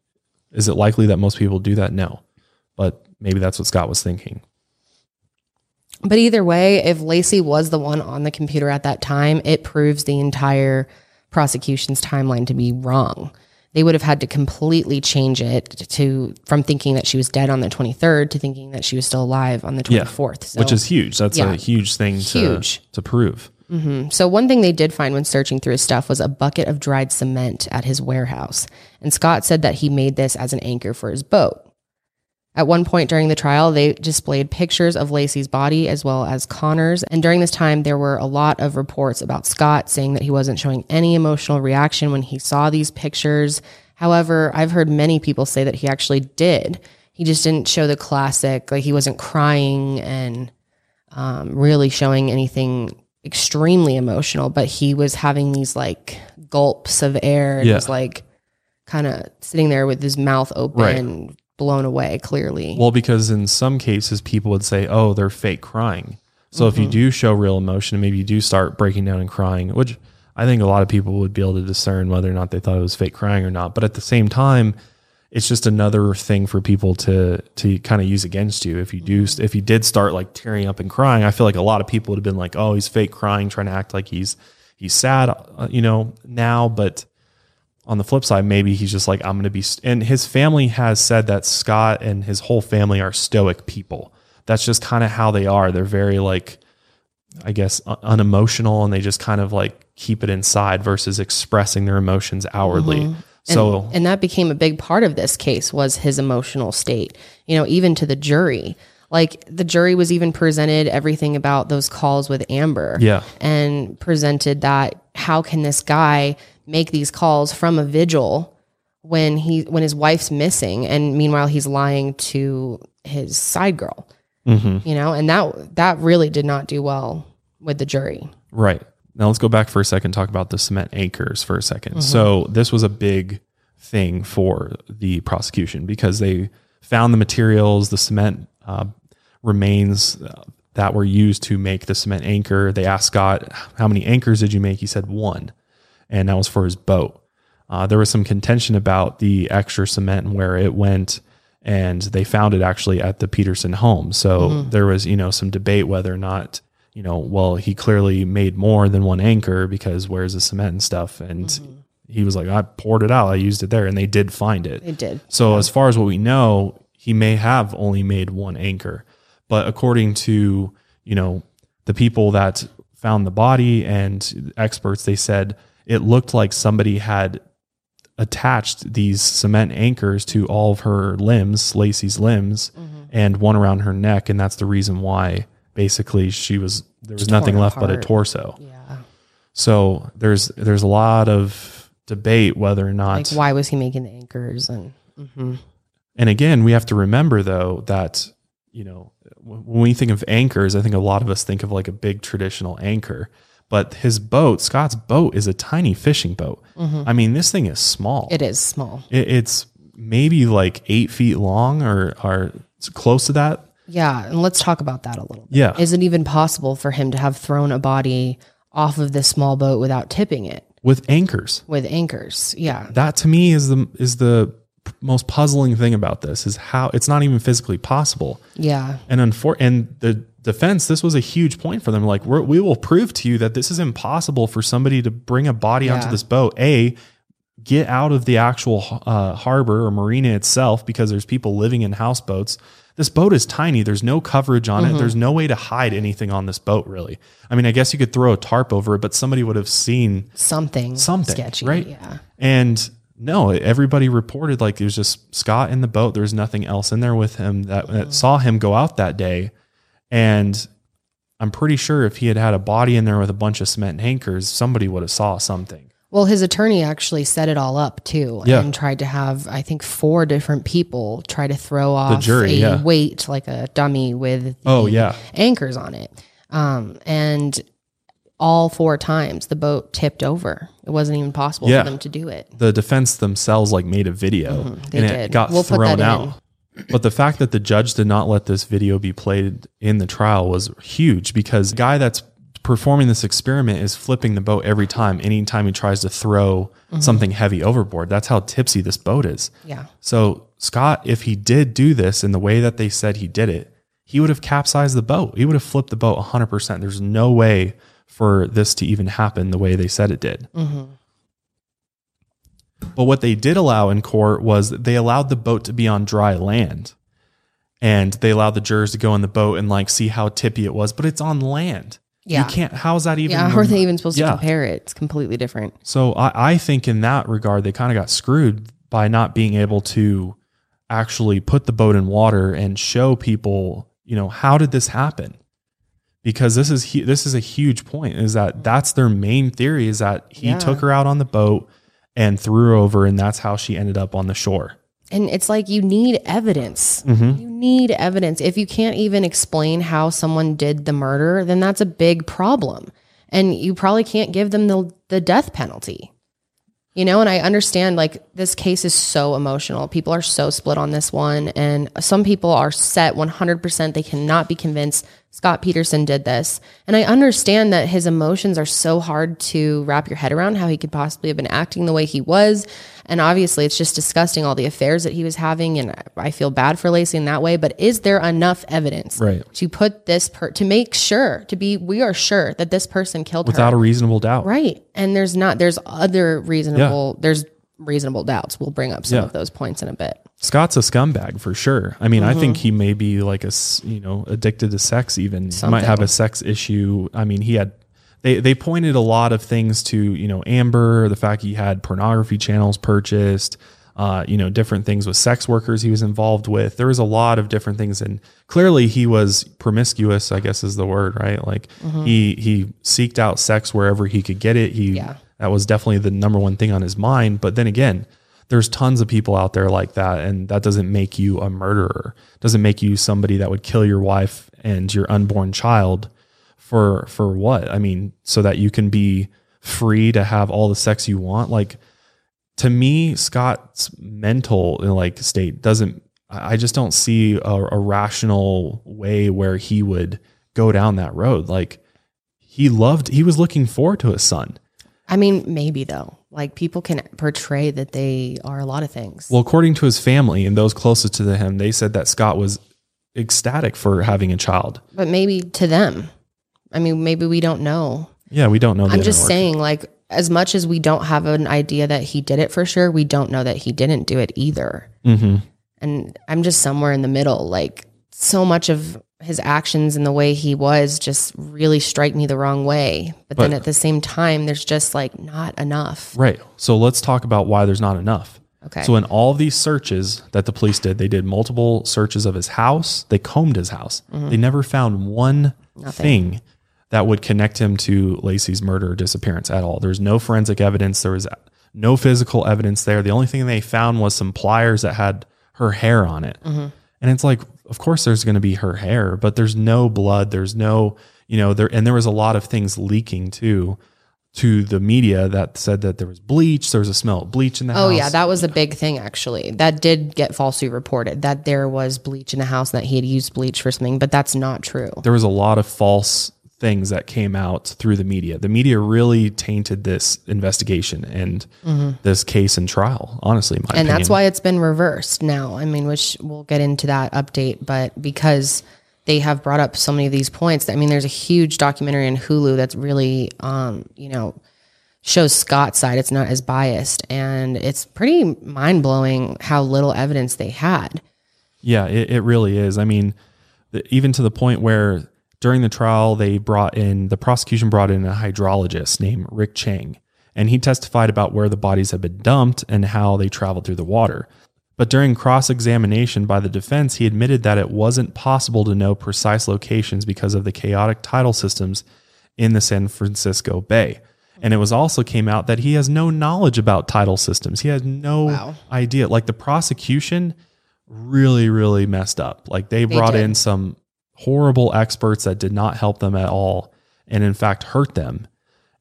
A: Is it likely that most people do that? No. But maybe that's what Scott was thinking.
B: But either way, if Laci was the one on the computer at that time, it proves the entire prosecution's timeline to be wrong. They would have had to completely change it to from thinking that she was dead on the 23rd to thinking that she was still alive on the 24th. So,
A: Which is huge. That's
B: Yeah.
A: a huge thing
B: Huge.
A: to prove. Mm-hmm.
B: so one thing they did find when searching through his stuff was a bucket of dried cement at his warehouse. And Scott said that he made this as an anchor for his boat. At one point during the trial, they displayed pictures of Laci's body as well as Conner's. And during this time, there were a lot of reports about Scott saying that he wasn't showing any emotional reaction when he saw these pictures. However, I've heard many people say that he actually did. He just didn't show the classic, like he wasn't crying and um, really showing anything extremely emotional, but he was having these like gulps of air and
A: Yeah.
B: was like kind of sitting there with his mouth open, blown away clearly.
A: Well, because in some cases, people would say, oh, they're fake crying. So if you do show real emotion, maybe you do start breaking down and crying, which I think a lot of people would be able to discern whether or not they thought it was fake crying or not. But at the same time, it's just another thing for people to to kind of use against you. If you do, if you did start like tearing up and crying, I feel like a lot of people would have been like, "Oh, he's fake crying, trying to act like he's he's sad," uh, you know, now. But on the flip side, maybe he's just like, I'm going to be, st-. and his family has said that Scott and his whole family are stoic people. That's just kind of how they are. They're very like, I guess, un- unemotional and they just kind of like keep it inside versus expressing their emotions outwardly. Mm-hmm. So,
B: and that became a big part of this case was his emotional state you know even to the jury like the jury was even presented everything about those calls with amber
A: Yeah.
B: and presented that how can this guy make these calls from a vigil when he when his wife's missing and meanwhile he's lying to his side girl
A: Mm-hmm.
B: you know and that that really did not do well with the jury
A: Right. Now let's go back for a second, talk about the cement anchors for a 2nd So this was a big thing for the prosecution because they found the materials, the cement uh, remains uh, that were used to make the cement anchor. They asked Scott, how many anchors did you make? He said one. And that was for his boat. Uh, there was some contention about the extra cement and where it went. And they found it actually at the Peterson home. So there was, you know, some debate whether or not you know, well, he clearly made more than one anchor because where's the cement and stuff? And he was like, I poured it out, I used it there, and they did find it.
B: They did.
A: So as far as what we know, he may have only made one anchor, but according to you know the people that found the body and experts, they said it looked like somebody had attached these cement anchors to all of her limbs, Laci's limbs, mm-hmm. and one around her neck, and that's the reason why basically she was there was nothing
B: torn
A: left but a torso.
B: yeah
A: So there's there's a lot of debate whether or not
B: like why was he making the anchors and mm-hmm.
A: And again, we have to remember though that you know when we think of anchors, I think a lot of us think of like a big traditional anchor. But his boat, Scott's boat, is a tiny fishing boat. Mm-hmm. I mean, this thing is small.
B: it is small
A: It- it's maybe like eight feet long, or or close to that.
B: Yeah, and let's talk about that a little bit.
A: Yeah.
B: Is it even possible for him to have thrown a body off of this small boat without tipping it
A: with anchors.
B: with anchors? Yeah.
A: That to me is the is the most puzzling thing about this is how it's not even physically possible.
B: Yeah.
A: And unfor- and the defense, this was a huge point for them. Like, we're, we will prove to you that this is impossible for somebody to bring a body onto this boat. A, get out of the actual uh, harbor or marina itself because there's people living in houseboats. This boat is tiny. There's no coverage on
B: Mm-hmm.
A: it. There's no way to hide anything on this boat, really. I mean, I guess you could throw a tarp over it, but somebody would have seen
B: Something
A: something,
B: sketchy.
A: right?
B: Yeah.
A: And no, everybody reported like it was just Scott in the boat. There was nothing else in there with him that, that saw him go out that day. And I'm pretty sure if he had had a body in there with a bunch of cement anchors, somebody would have saw something.
B: Well, his attorney actually set it all up too
A: Yeah.
B: and tried to have, I think, four different people try to throw off the
A: jury,
B: a
A: yeah.
B: weight, like a dummy with
A: Oh, yeah.
B: anchors on it. Um, and all four times the boat tipped over. It wasn't even possible
A: Yeah.
B: for them to do it.
A: The defense themselves like made a video
B: Mm-hmm.
A: and it got
B: We'll
A: thrown out. But the fact that the judge did not let this video be played in the trial was huge because the guy that's performing this experiment is flipping the boat every time, anytime he tries to throw
B: Mm-hmm.
A: something heavy overboard. That's how tipsy this boat is.
B: Yeah.
A: So Scott, if he did do this in the way that they said he did it, he would have capsized the boat. He would have flipped the boat 100%. There's no way for this to even happen the way they said it did. Mm-hmm. But what they did allow in court was they allowed the boat to be on dry land. And they allowed the jurors to go in the boat and like see how tippy it was, but it's on land.
B: Yeah.
A: You can't, how's that even?
B: Yeah. How are they even supposed
A: Yeah.
B: to compare it? It's completely different.
A: So I, I think in that regard, they kind of got screwed by not being able to actually put the boat in water and show people, you know, how did this happen? Because this is this is a huge point. Is that that's their main theory? Is that he
B: Yeah.
A: took her out on the boat and threw her over, and that's how she ended up on the shore.
B: And it's like you need evidence.
A: Mm-hmm.
B: You need evidence. If you can't even explain how someone did the murder, then that's a big problem. And you probably can't give them the, the death penalty. You know, and I understand like this case is so emotional. People are so split on this one. And some people are set 100%. They cannot be convinced Scott Peterson did this. And I understand that his emotions are so hard to wrap your head around how he could possibly have been acting the way he was. And obviously, it's just disgusting all the affairs that he was having. And I feel bad for Laci in that way. But is there enough evidence
A: Right.
B: to put this per to make sure to be we are sure that this person killed her?
A: Without a reasonable doubt.
B: Right. And there's not, there's other reasonable, there's reasonable doubts. We'll bring up some
A: Yeah.
B: of those points in a bit.
A: Scott's a scumbag for sure. I mean, I think
B: Mm-hmm.
A: he may be like a you know addicted to sex. Even he might have a sex issue. I mean, he had they they pointed a lot of things to you know Amber, the fact he had pornography channels purchased, uh, you know, different things with sex workers he was involved with. There was a lot of different things, and clearly he was promiscuous. I guess is the word, right? Like he he seeked out sex wherever he could get it. He
B: Yeah.
A: that was definitely the number one thing on his mind. But then again, there's tons of people out there like that, and that doesn't make you a murderer. Doesn't make you somebody that would kill your wife and your unborn child for for what? I mean, so that you can be free to have all the sex you want. Like to me, Scott's mental like state doesn't. I just don't see a, a rational way where he would go down that road. Like he loved, he was looking forward to his son.
B: I mean, maybe though. Like people can portray that they are a lot of things.
A: Well, according to his family and those closest to him, they said that Scott was ecstatic for having a child.
B: but maybe to them. I mean, maybe we don't know.
A: Yeah, we don't know.
B: I'm just saying, like, as much as we don't have an idea that he did it for sure, we don't know that he didn't do it either.
A: Mhm.
B: And I'm just somewhere in the middle. Like, so much of his actions and the way he was just really strike me the wrong way. But, then at the same time, there's just like not enough.
A: Right. So let's talk about why there's not enough.
B: Okay.
A: So in all these searches that the police did, they did multiple searches of his house. They combed his house. Mm-hmm. They never found one thing that would connect him to Laci's murder or disappearance at all. There's no forensic evidence. There was no physical evidence there. The only thing they found was some pliers that had her hair on it. Mm-hmm. And it's like, of course, there's going to be her hair, but there's no blood. There's no, you know, there, and there was a lot of things leaking too to the media that said that there was bleach. There was a smell of bleach in the house.
B: Oh yeah, that was a big thing actually. That did get falsely reported that there was bleach in the house and that he had used bleach for something, but that's not true.
A: there was a lot of false things that came out through the media. The media really tainted this investigation and this case and trial, honestly, in my
B: Mm-hmm. and that's why it's been reversed now. I mean, which we'll get into that update, but because they have brought up so many of these points, I mean, there's a huge documentary in Hulu that's really, um, you know, shows Scott's side. It's not as biased, and it's pretty mind blowing how little evidence they had.
A: Yeah, it, it really is. I mean, the, even to the point where during the trial, they brought in, the prosecution brought in a hydrologist named Rick Chang, and he testified about where the bodies had been dumped and how they traveled through the water. But during cross examination by the defense, he admitted that it wasn't possible to know precise locations because of the chaotic tidal systems in the San Francisco Bay. And it was also came out that he has no knowledge about tidal systems. He has no
B: Wow.
A: idea. Like the prosecution really, really messed up. Like they, brought
B: did.
A: in some horrible experts that did not help them at all and in fact hurt them.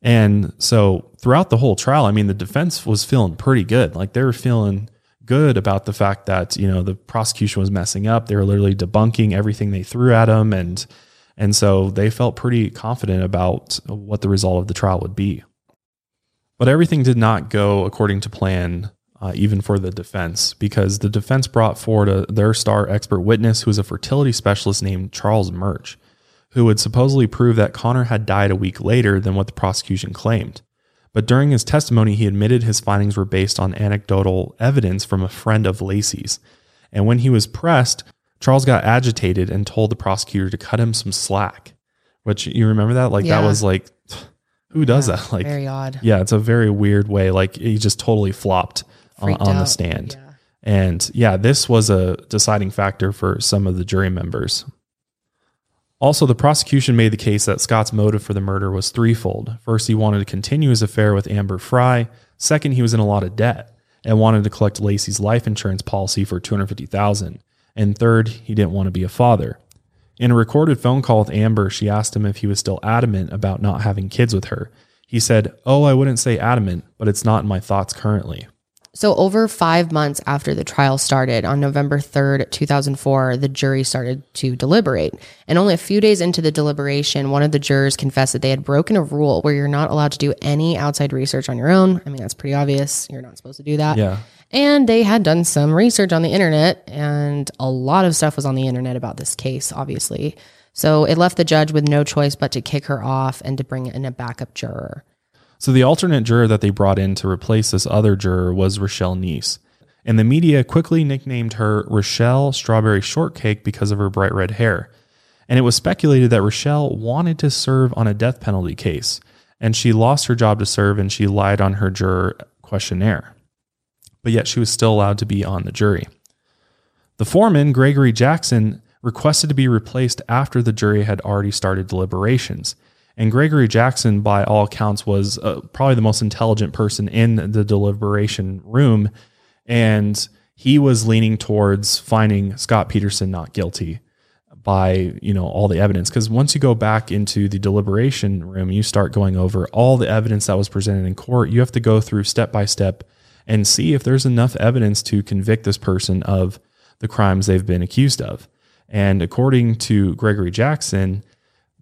A: And so throughout the whole trial, I mean, the defense was feeling pretty good. Like they were feeling good about the fact that, you know, the prosecution was messing up. They were literally debunking everything they threw at them. And, and so they felt pretty confident about what the result of the trial would be. But everything did not go according to plan, uh, even for the defense, because the defense brought forward a, their star expert witness who was a fertility specialist named Charles March, who would supposedly prove that Conner had died a week later than what the prosecution claimed. But during his testimony, he admitted his findings were based on anecdotal evidence from a friend of Laci's. And when he was pressed, Charles got agitated and told the prosecutor to cut him some slack. Which you remember that? Like that was like, who does that? Like
B: Very odd.
A: yeah, it's a very weird way. Like he just totally flopped
B: Freaked
A: on the stand.
B: Yeah.
A: And yeah, this was a deciding factor for some of the jury members. Also, the prosecution made the case that Scott's motive for the murder was threefold. First, he wanted to continue his affair with Amber Frey. Second, he was in a lot of debt and wanted to collect Laci's life insurance policy for 250,000. And third, he didn't want to be a father. In a recorded phone call with Amber, she asked him if he was still adamant about not having kids with her. He said, "Oh, I wouldn't say adamant, but it's not in my thoughts currently."
B: So, over five months after the trial started, on November 3rd, 2004, the jury started to deliberate. And only a few days into the deliberation, one of the jurors confessed that they had broken a rule where you're not allowed to do any outside research on your own. I mean, that's pretty obvious. You're not supposed to do that.
A: Yeah.
B: And they had done some research on the internet, and a lot of stuff was on the internet about this case, obviously. So, it left the judge with no choice but to kick her off and to bring in a backup juror.
A: So the alternate juror that they brought in to replace this other juror was Rochelle Neese. And the media quickly nicknamed her Rochelle Strawberry Shortcake because of her bright red hair. And it was speculated that Rochelle wanted to serve on a death penalty case, and she lost her job to serve and she lied on her juror questionnaire. But yet she was still allowed to be on the jury. The foreman, Gregory Jackson, requested to be replaced after the jury had already started deliberations. And Gregory Jackson, by all accounts, was uh, probably the most intelligent person in the deliberation room. And he was leaning towards finding Scott Peterson not guilty by you know all the evidence. Because once you go back into the deliberation room you start going over all the evidence that was presented in court. You have to go through step by step and see if there's enough evidence to convict this person of the crimes they've been accused of. And according to Gregory Jackson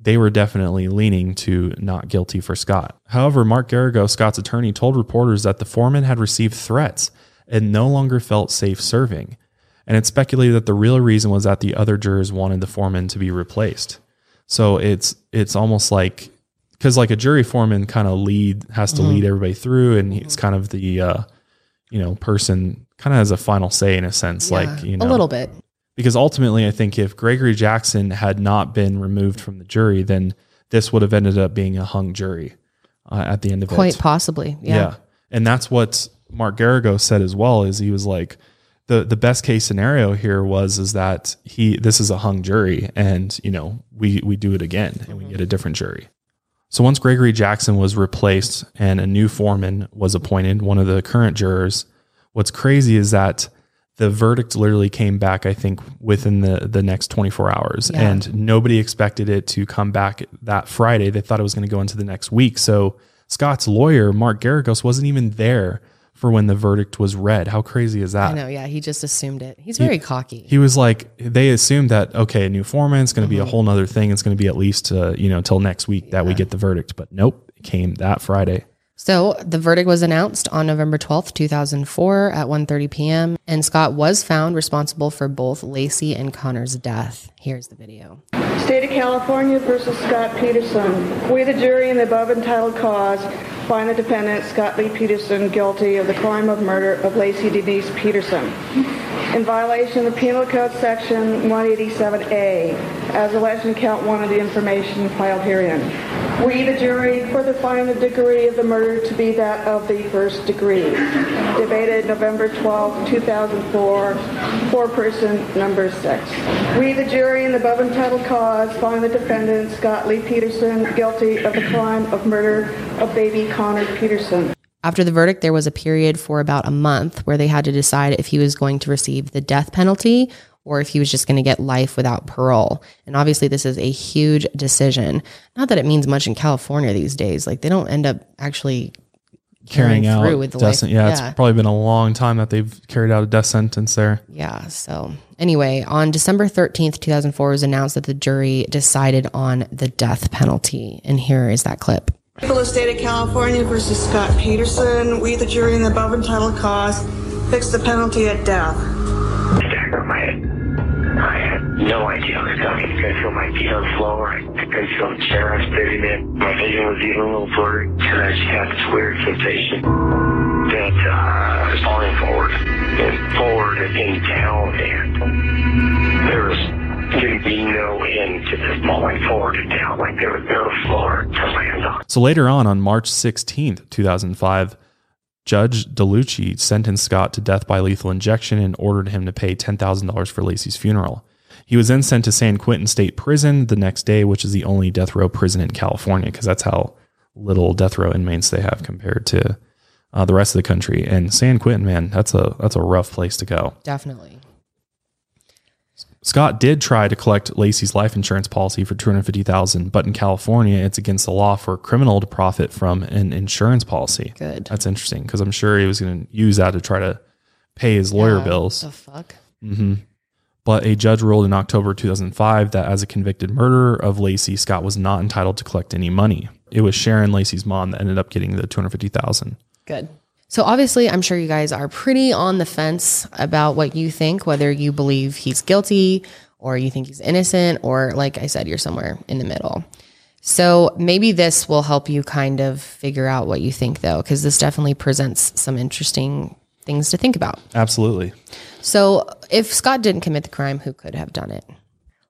A: they were definitely leaning to not guilty for Scott. However, Mark Garrigo, Scott's attorney, told reporters that the foreman had received threats and no longer felt safe serving and it's speculated that the real reason was that the other jurors wanted the foreman to be replaced. So it's it's almost like because like a jury foreman kind of lead has to lead everybody through, and it's kind of the uh, you know person kind of has a final say in a sense, like you know
B: a little bit.
A: Because ultimately I think if Gregory Jackson had not been removed from the jury, then this would have ended up being a hung jury uh, at the end of
B: Quite
A: it.
B: Quite possibly. Yeah. yeah.
A: And that's what Mark Garrigo said as well is he was like the the best case scenario here was is that he this is a hung jury and you know we we do it again and we get a different jury. So once Gregory Jackson was replaced and a new foreman was appointed, one of the current jurors, what's crazy is that the verdict literally came back I think within the the next 24 hours
B: Yeah.
A: and nobody expected it to come back that Friday. They thought it was going to go into the next week. So Scott's lawyer, Mark Garagos, wasn't even there for when the verdict was read. How crazy is that?
B: I know. Yeah. He just assumed it. He's very cocky.
A: He was like, they assumed that okay, a new foreman is going to be a
B: Mm-hmm.
A: whole nother thing. It's going to be at least uh, you know till next week that we get the verdict. But nope, it came that Friday.
B: So the verdict was announced on November 12th, 2004 at 1.30 p.m. And Scott was found responsible for both Laci and Conner's death. Here's the video.
G: State of California versus Scott Peterson. We, the jury in the above entitled cause, find the defendant, Scott Lee Peterson, guilty of the crime of murder of Laci Denise Peterson in violation of the Penal Code Section 187A, as alleged in count one of the information filed herein. We, the jury, further find the degree of the murder to be that of the first degree. Debated November 12, 2004, four-person number six. We, the jury, in the above entitled cause, find the defendant, Scott Lee Peterson, guilty of the crime of murder of baby Conner Peterson.
B: After the verdict, there was a period for about a month where they had to decide if he was going to receive the death penalty or if he was just going to get life without parole. And obviously, this is a huge decision. Not that it means much in California these days. Like, they don't end up actually
A: Carrying out
B: through with the
A: death
B: life.
A: sen- yeah,
B: Yeah.
A: it's probably been a long time that they've carried out a death sentence there.
B: Yeah. So, anyway, on December 13th, 2004, it was announced that the jury decided on the death penalty. And here is that clip.
G: People of the state of California versus Scott Peterson. We, the jury, in the above entitled cause, fix the penalty at death.
D: Stagger my head. I had no idea what was coming. I could feel my feet on the floor. I could feel the chair I was sitting in. My vision was even a little blurry. And I just had this weird sensation that uh, I was falling forward and forward and then down. And there was to be no end to this falling forward and down. Like there was no floor to land on.
A: So later on, on March 16th, 2005, Judge Delucchi sentenced Scott to death by lethal injection and ordered him to pay $10,000 for Laci's funeral. He was then sent to San Quentin State Prison the next day, which is the only death row prison in California, because that's how little death row inmates they have compared to uh, the rest of the country. And San Quentin, man, that's a that's a rough place to go.
B: Definitely.
A: Scott did try to collect Laci's life insurance policy for two hundred fifty thousand, but in California, it's against the law for a criminal to profit from an insurance policy.
B: Good.
A: That's interesting because I'm sure he was going to use that to try to pay his lawyer
B: Yeah,
A: bills.
B: The fuck? Mm-hmm.
A: But a judge ruled in October 2005 that as a convicted murderer of Laci, Scott was not entitled to collect any money. It was Sharon Laci's mom that ended up getting the two hundred fifty thousand.
B: Good. So obviously, I'm sure you guys are pretty on the fence about what you think, whether you believe he's guilty or you think he's innocent, or like I said, you're somewhere in the middle. So maybe this will help you kind of figure out what you think, though, because this definitely presents some interesting things to think about.
A: Absolutely.
B: So, if Scott didn't commit the crime, who could have done it?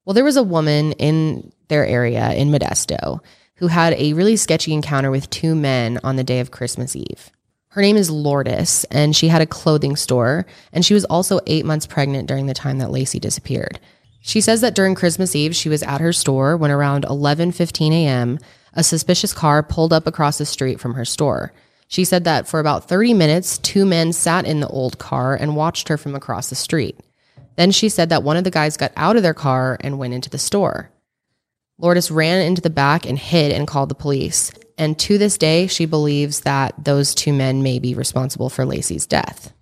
B: Well, there was a woman in their area in Modesto who had a really sketchy encounter with two men on the day of Christmas Eve. Her name is Lourdes, and she had a clothing store, and she was also eight months pregnant during the time that Laci disappeared. She says that during Christmas Eve, she was at her store when around 11:15 a.m., a suspicious car pulled up across the street from her store. She said that for about 30 minutes, two men sat in the old car and watched her from across the street. Then she said that one of the guys got out of their car and went into the store. Lourdes ran into the back and hid and called the police. And to this day, she believes that those two men may be responsible for Laci's death.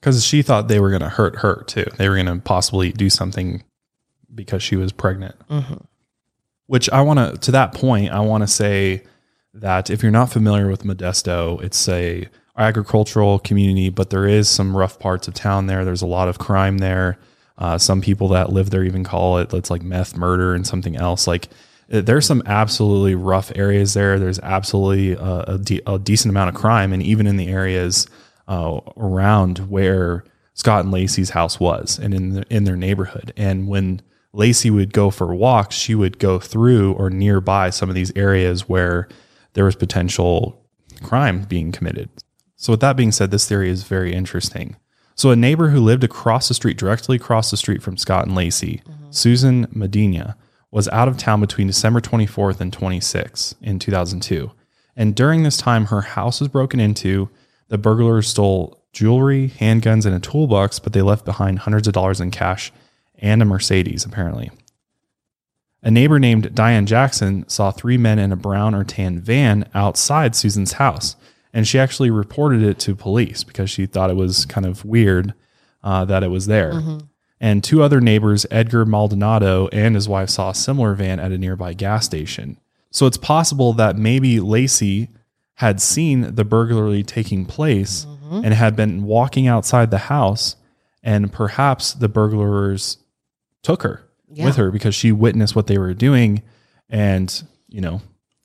A: Because she thought they were going to hurt her too. They were going to possibly do something because she was pregnant. Mm-hmm. Which I want to, to that point, I want to say that if you're not familiar with Modesto, it's a agricultural community, but there is some rough parts of town there. There's a lot of crime there. Uh, some people that live there even call it it's like meth murder and something else. Like uh, there's some absolutely rough areas there. There's absolutely a, a, de- a decent amount of crime, and even in the areas uh, around where Scott and Laci's house was, and in the, in their neighborhood. And when Laci would go for walks, she would go through or nearby some of these areas where there was potential crime being committed. So, with that being said, this theory is very interesting. So, a neighbor who lived across the street, directly across the street from Scott and Laci, mm-hmm. Susan Medina, was out of town between December 24th and 26th in 2002. And during this time, her house was broken into. The burglars stole jewelry, handguns, and a toolbox, but they left behind hundreds of dollars in cash and a Mercedes, apparently. A neighbor named Diane Jackson saw three men in a brown or tan van outside Susan's house, and she actually reported it to police because she thought it was kind of weird uh, that it was there. And two other neighbors, Edgar Maldonado and his wife, saw a similar van at a nearby gas station. So it's possible that maybe Laci had seen the burglary taking place and had been walking outside the house, and perhaps the burglars took her
B: Yeah.
A: with her because she witnessed what they were doing and, you know,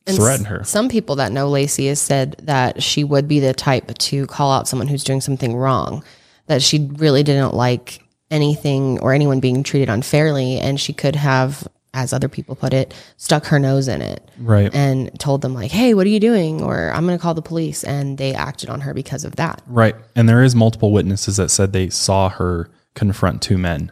B: And
A: threatened
B: s-
A: her.
B: Some people that know Laci has said that she would be the type to call out someone who's doing something wrong, that she really didn't like anything or anyone being treated unfairly. And she could have, as other people put it, stuck her nose in it
A: Right.
B: and told them, like, hey, what are you doing? Or I'm going to call the police. And they acted on her because of that.
A: Right. And there is multiple witnesses that said they saw her confront two men.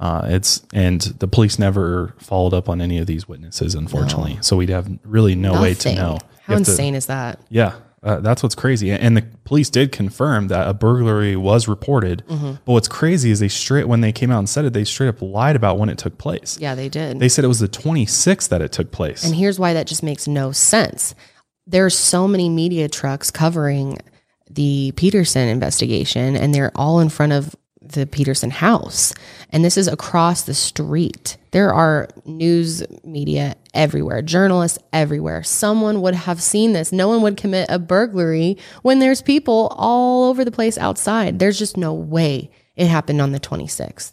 A: Uh, it's and the police never followed up on any of these witnesses, unfortunately. So we'd have really no way to know.
B: How
A: You have to-
B: insane is that?
A: yeah, uh, that's what's crazy. And the police did confirm that a burglary was reported.
B: Mm-hmm.
A: But what's crazy is they straight when they came out and said it, they straight up lied about when it took place.
B: Yeah, they did.
A: They said it was the 26th that it took place.
B: And here's why that just makes no sense. There's so many media trucks covering the Peterson investigation, and they're all in front of the Peterson house. And this is across the street. There are news media everywhere, journalists everywhere. Someone would have seen this. No one would commit a burglary when there's people all over the place outside. There's just no way it happened on the 26th.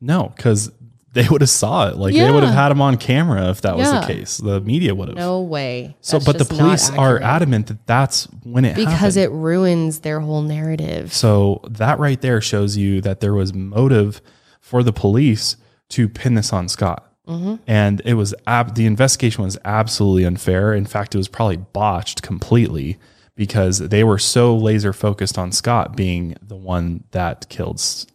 A: no, because they would have saw it. Like they would have had him on camera if that was the case. The media would have.
B: No way.
A: So,
B: That's
A: but the police are adamant that that's when it
B: because
A: happened.
B: it ruins their whole narrative.
A: So that right there shows you that there was motive for the police to pin this on Scott.
B: Mm-hmm.
A: And it was ab- the investigation was absolutely unfair. In fact, it was probably botched completely because they were so laser focused on Scott being the one that killed S-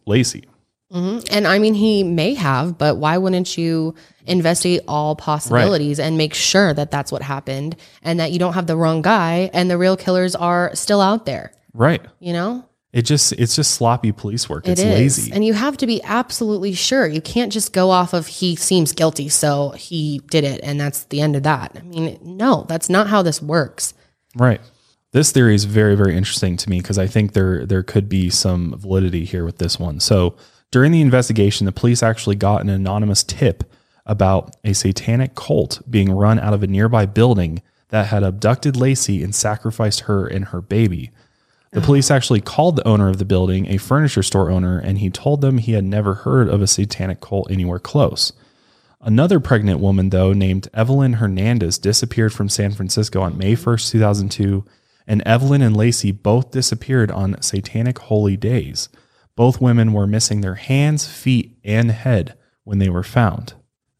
A: Laci.
B: And I mean, he may have, but why wouldn't you investigate all possibilities and make sure that that's what happened and that you don't have the wrong guy and the real killers are still out there?
A: Right.
B: You know?
A: It just it's just sloppy police work. It's
B: It is.
A: lazy.
B: And you have to be absolutely sure. You can't just go off of he seems guilty, so he did it and that's the end of that. I mean, no, that's not how this works.
A: Right. This theory is very, very interesting to me because I think there there could be some validity here with this one. So during the investigation, the police actually got an anonymous tip about a satanic cult being run out of a nearby building that had abducted Laci and sacrificed her and her baby. The oh. police actually called the owner of the building, a furniture store owner, and he told them he had never heard of a satanic cult anywhere close. Another pregnant woman, though, named Evelyn Hernandez, disappeared from San Francisco on May 1st, 2002, and Evelyn and Laci both disappeared on satanic holy days. Both women were missing their hands, feet, and head when they were found.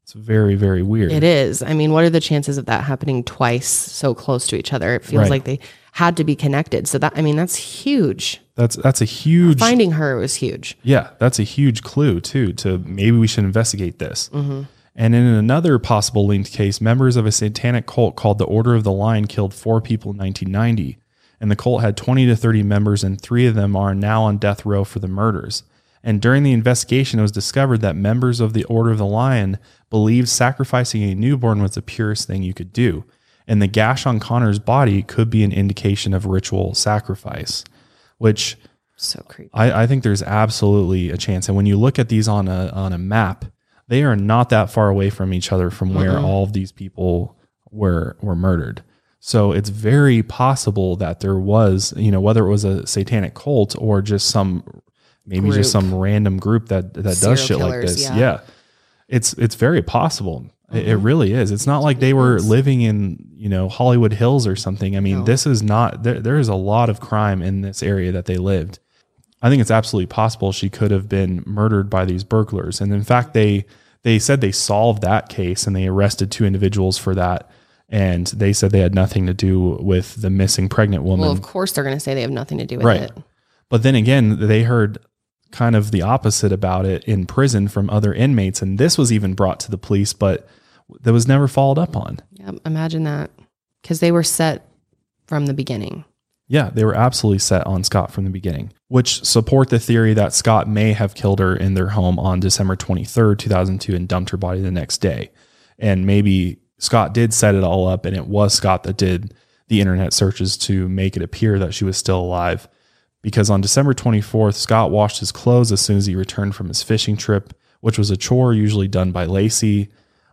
A: It's very, very weird.
B: It is. I mean, what are the chances of that happening twice so close to each other? It feels
A: Right.
B: like they had to be connected. So that I mean, that's huge.
A: That's that's a huge
B: Finding her was huge.
A: Yeah, that's a huge clue too. To maybe we should investigate this.
B: Mm-hmm.
A: And in another possible linked case, members of a satanic cult called the Order of the Lion killed four people in 1990, and the cult had 20 to 30 members, and three of them are now on death row for the murders. And during the investigation, it was discovered that members of the Order of the Lion believed sacrificing a newborn was the purest thing you could do, and the gash on Conner's body could be an indication of ritual sacrifice, which
B: So creepy.
A: I, I think there's absolutely a chance. And when you look at these on a on a map, they are not that far away from each other from where all of these people were were murdered. So it's very possible that there was, you know, whether it was a satanic cult or just some maybe
B: Group.
A: just some random group that that
B: Serial
A: does shit like this.
B: yeah.
A: Yeah. It's it's very possible. It, it mm-hmm. really is. It's not like they were living in, you know, Hollywood Hills or something. I mean, this is not there, there is a lot of crime in this area that they lived. I think it's absolutely possible she could have been murdered by these burglars. And in fact, they they said they solved that case and they arrested two individuals for that. And they said they had nothing to do with the missing pregnant woman.
B: Well, of course they're going to say they have nothing to do with
A: Right.
B: it.
A: But then again, they heard kind of the opposite about it in prison from other inmates. And this was even brought to the police, but that was never followed up on.
B: Yeah, imagine that. Because they were set from the beginning.
A: Yeah, they were absolutely set on Scott from the beginning, which support the theory that Scott may have killed her in their home on December 23rd, 2002, and dumped her body the next day. And maybe Scott did set it all up, and it was Scott that did the internet searches to make it appear that she was still alive. Because on December 24th, Scott washed his clothes as soon as he returned from his fishing trip, which was a chore usually done by Laci.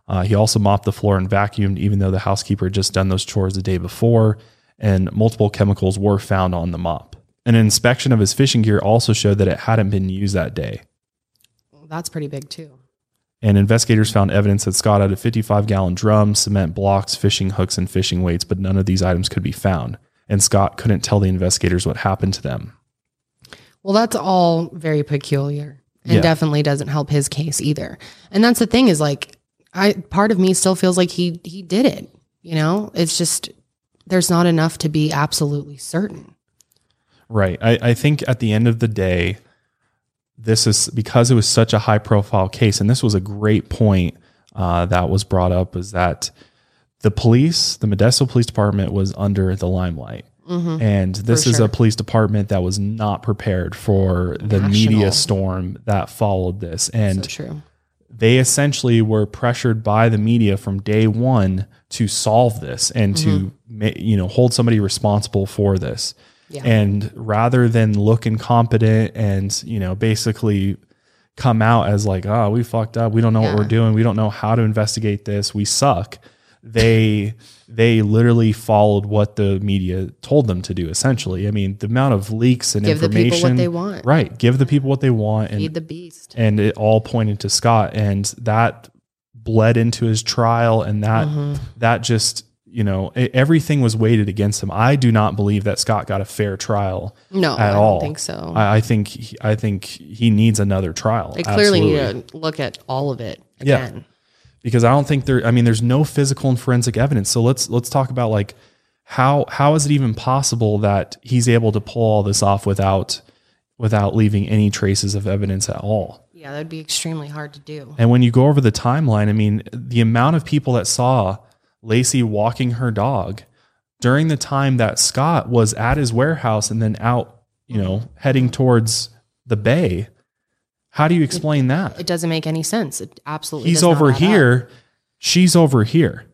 A: Uh, he also mopped the floor and vacuumed, even though the housekeeper had just done those chores the day before, and multiple chemicals were found on the mop. An inspection of his fishing gear also showed that it hadn't been used that day.
B: Well, that's pretty big too.
A: And investigators found evidence that Scott had a 55 gallon drum, cement blocks, fishing hooks, and fishing weights, but none of these items could be found. And Scott couldn't tell the investigators what happened to them.
B: Well, that's all very peculiar and
A: Yeah.
B: definitely doesn't help his case either. And that's the thing is like I part of me still feels like he he did it. You know, it's just there's not enough to be absolutely certain.
A: Right. I, I think at the end of the day, this is because it was such a high profile case, and this was a great point uh, that was brought up is that the police, the Modesto Police Department, was under the limelight. And this is
B: sure.
A: a police department that was not prepared for the
B: National.
A: media storm that followed this. And
B: So true.
A: they essentially were pressured by the media from day one to solve this and to you know hold somebody responsible for this
B: Yeah.
A: and rather than look incompetent and you know basically come out as like oh we fucked up. We don't know what we're doing. We don't know how to investigate this. We suck. They they literally followed what the media told them to do essentially. I mean the amount of leaks and
B: Give the people
A: information.
B: what they want.
A: right. Give the people what they want and
B: Feed the beast.
A: and it all pointed to Scott. And that bled into his trial and that
B: Mm-hmm.
A: that just you know everything was weighted against him. I do not believe that Scott got a fair trial
B: No,
A: at
B: I
A: all.
B: don't think so.
A: I, I think he, I think he needs another trial.
B: they clearly
A: Absolutely.
B: need to look at all of it
A: Yeah.
B: again.
A: because I don't think there. I mean, there's no physical and forensic evidence. So let's let's talk about like how how is it even possible that he's able to pull all this off without without leaving any traces of evidence at all?
B: Yeah, that'd be extremely hard to do.
A: And when you go over the timeline, I mean, the amount of people that saw Laci walking her dog during the time that Scott was at his warehouse and then out, you know, heading towards the bay. How do you explain that?
B: It doesn't make any sense. It absolutely.
A: He's over
B: add up.
A: here, she's over here,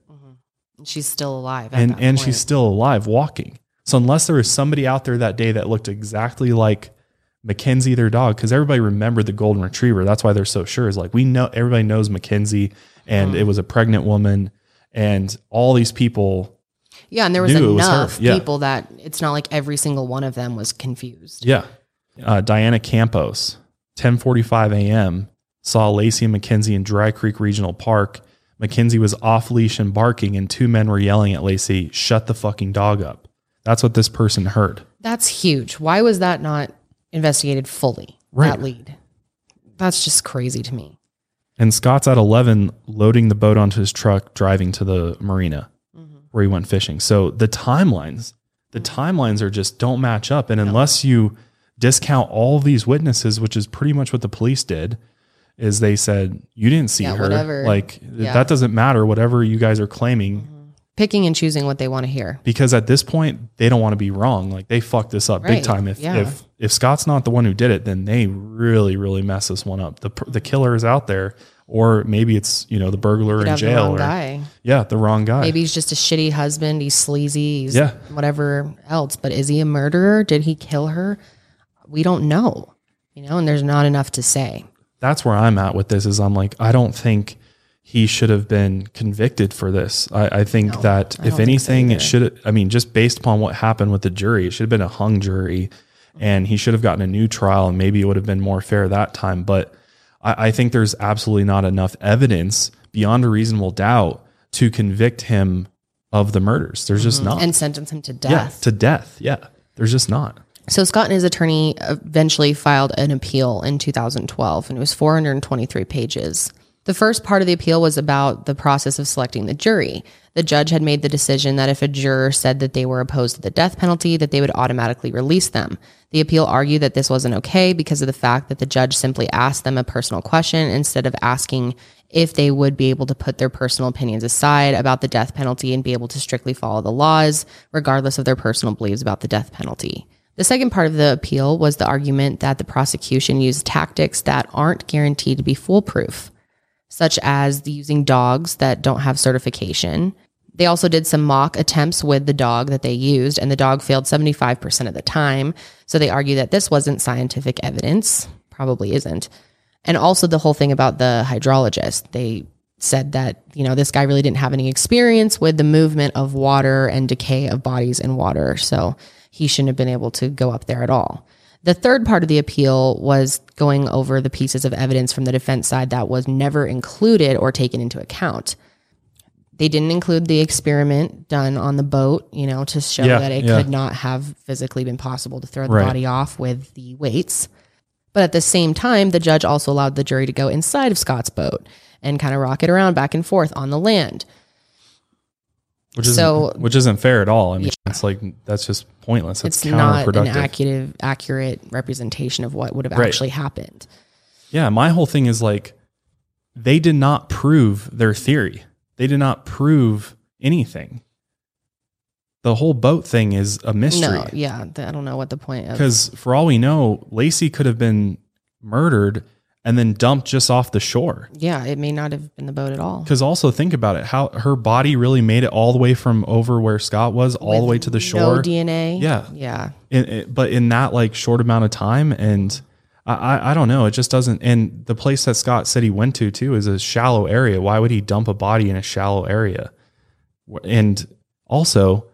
B: She's still alive. at
A: and and
B: point.
A: she's still alive walking. So unless there was somebody out there that day that looked exactly like McKenzie, their dog, because everybody remembered the golden retriever. That's why they're so sure. Is like we know everybody knows McKenzie, and
B: Mm-hmm.
A: it was a pregnant woman, and all these people.
B: Yeah, and there was
A: it was
B: enough
A: Yeah.
B: people that it's not like every single one of them was confused.
A: Yeah, uh, Diana Campos, ten forty five a.m. saw Laci and McKenzie in Dry Creek Regional Park, McKenzie was off leash and barking, and two men were yelling at Laci, "Shut the fucking dog up." That's what this person heard.
B: That's huge. Why was that not investigated fully?
A: Right.
B: That lead. That's just crazy to me.
A: And Scott's at 11, loading the boat onto his truck, driving to the marina mm-hmm. where he went fishing. So the timelines, the mm-hmm. timelines are just don't match up. And unless you discount all these witnesses, which is pretty much what the police did, is they said, you didn't see
B: Yeah,
A: her.
B: whatever.
A: Like
B: Yeah.
A: that doesn't matter, whatever you guys are claiming. Mm-hmm.
B: Picking and choosing what they want to hear.
A: Because at this point, they don't want to be wrong. Like they fucked this up
B: Right,
A: big time. If
B: yeah.
A: if if Scott's not the one who did it, then they really really mess this one up. The the killer is out there, or maybe it's you know the burglar in jail.
B: wrong
A: or,
B: guy.
A: Yeah, the wrong guy.
B: Maybe he's just a shitty husband. He's sleazy. He's
A: Yeah.
B: whatever else. But is he a murderer? Did he kill her? We don't know. You know, and there's not enough to say.
A: That's where I'm at with this. Is I'm like I don't think he should have been convicted for this. I, I think that
B: I
A: if
B: don't think so
A: anything, it should. I mean, just based upon what happened with the jury, it should have been a hung jury, and he should have gotten a new trial, and maybe it would have been more fair that time. But I, I think there's absolutely not enough evidence beyond a reasonable doubt to convict him of the murders. There's just not.
B: Mm-hmm. And sentence him to death.
A: yeah, to death. Yeah, there's just not.
B: So Scott and his attorney eventually filed an appeal in 2012, and it was 423 pages. The first part of the appeal was about the process of selecting the jury. The judge had made the decision that if a juror said that they were opposed to the death penalty, that they would automatically release them. The appeal argued that this wasn't okay because of the fact that the judge simply asked them a personal question instead of asking if they would be able to put their personal opinions aside about the death penalty and be able to strictly follow the laws, regardless of their personal beliefs about the death penalty. The second part of the appeal was the argument that the prosecution used tactics that aren't guaranteed to be foolproof, such as using dogs that don't have certification. They also did some mock attempts with the dog that they used, and the dog failed 75% of the time. So they argue that this wasn't scientific evidence, probably isn't. And also the whole thing about the hydrologist. They said that, you know, this guy really didn't have any experience with the movement of water and decay of bodies in water. So he shouldn't have been able to go up there at all. The third part of the appeal was going over the pieces of evidence from the defense side that was never included or taken into account. They didn't include the experiment done on the boat, you know, to show
A: Yeah,
B: that it
A: yeah.
B: could not have physically been possible to throw the
A: Right.
B: body off with the weights. But at the same time, the judge also allowed the jury to go inside of Scott's boat and kind of rock it around back and forth on the land.
A: Which is
B: So-
A: which isn't fair at all. I mean, it's like that's just pointless. It's,
B: It's not an accurate, accurate representation of what would have
A: Right.
B: actually happened.
A: Yeah, my whole thing is like they did not prove their theory. They did not prove anything. The whole boat thing is a mystery.
B: No, yeah, I don't know what the point is.
A: Because for all we know, Laci could have been murdered and then dumped just off the shore.
B: Yeah, it may not have been the boat at all.
A: Because also think about it, how her body really made it all the way from over where Scott was, all the way to the shore.
B: No DNA.
A: Yeah.
B: yeah.
A: in, in- but in that like short amount of time and I, I, don't know. It just doesn't and the place that scott said he went to too is a shallow area. Why would he dump a body in a shallow area? And also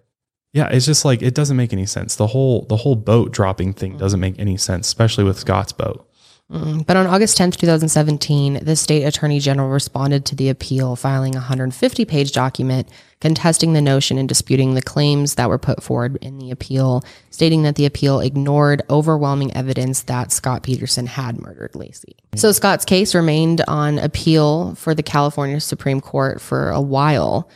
A: yeah it's just like it doesn't make any sense. The whole the whole boat dropping thing doesn't make any sense especially with scott's boat
B: Mm. But on August 10th, 2017, the state attorney general responded to the appeal, filing a 150 page document contesting the notion and disputing the claims that were put forward in the appeal, stating that the appeal ignored overwhelming evidence that Scott Peterson had murdered Laci. So Scott's case remained on appeal for the California Supreme Court for a while.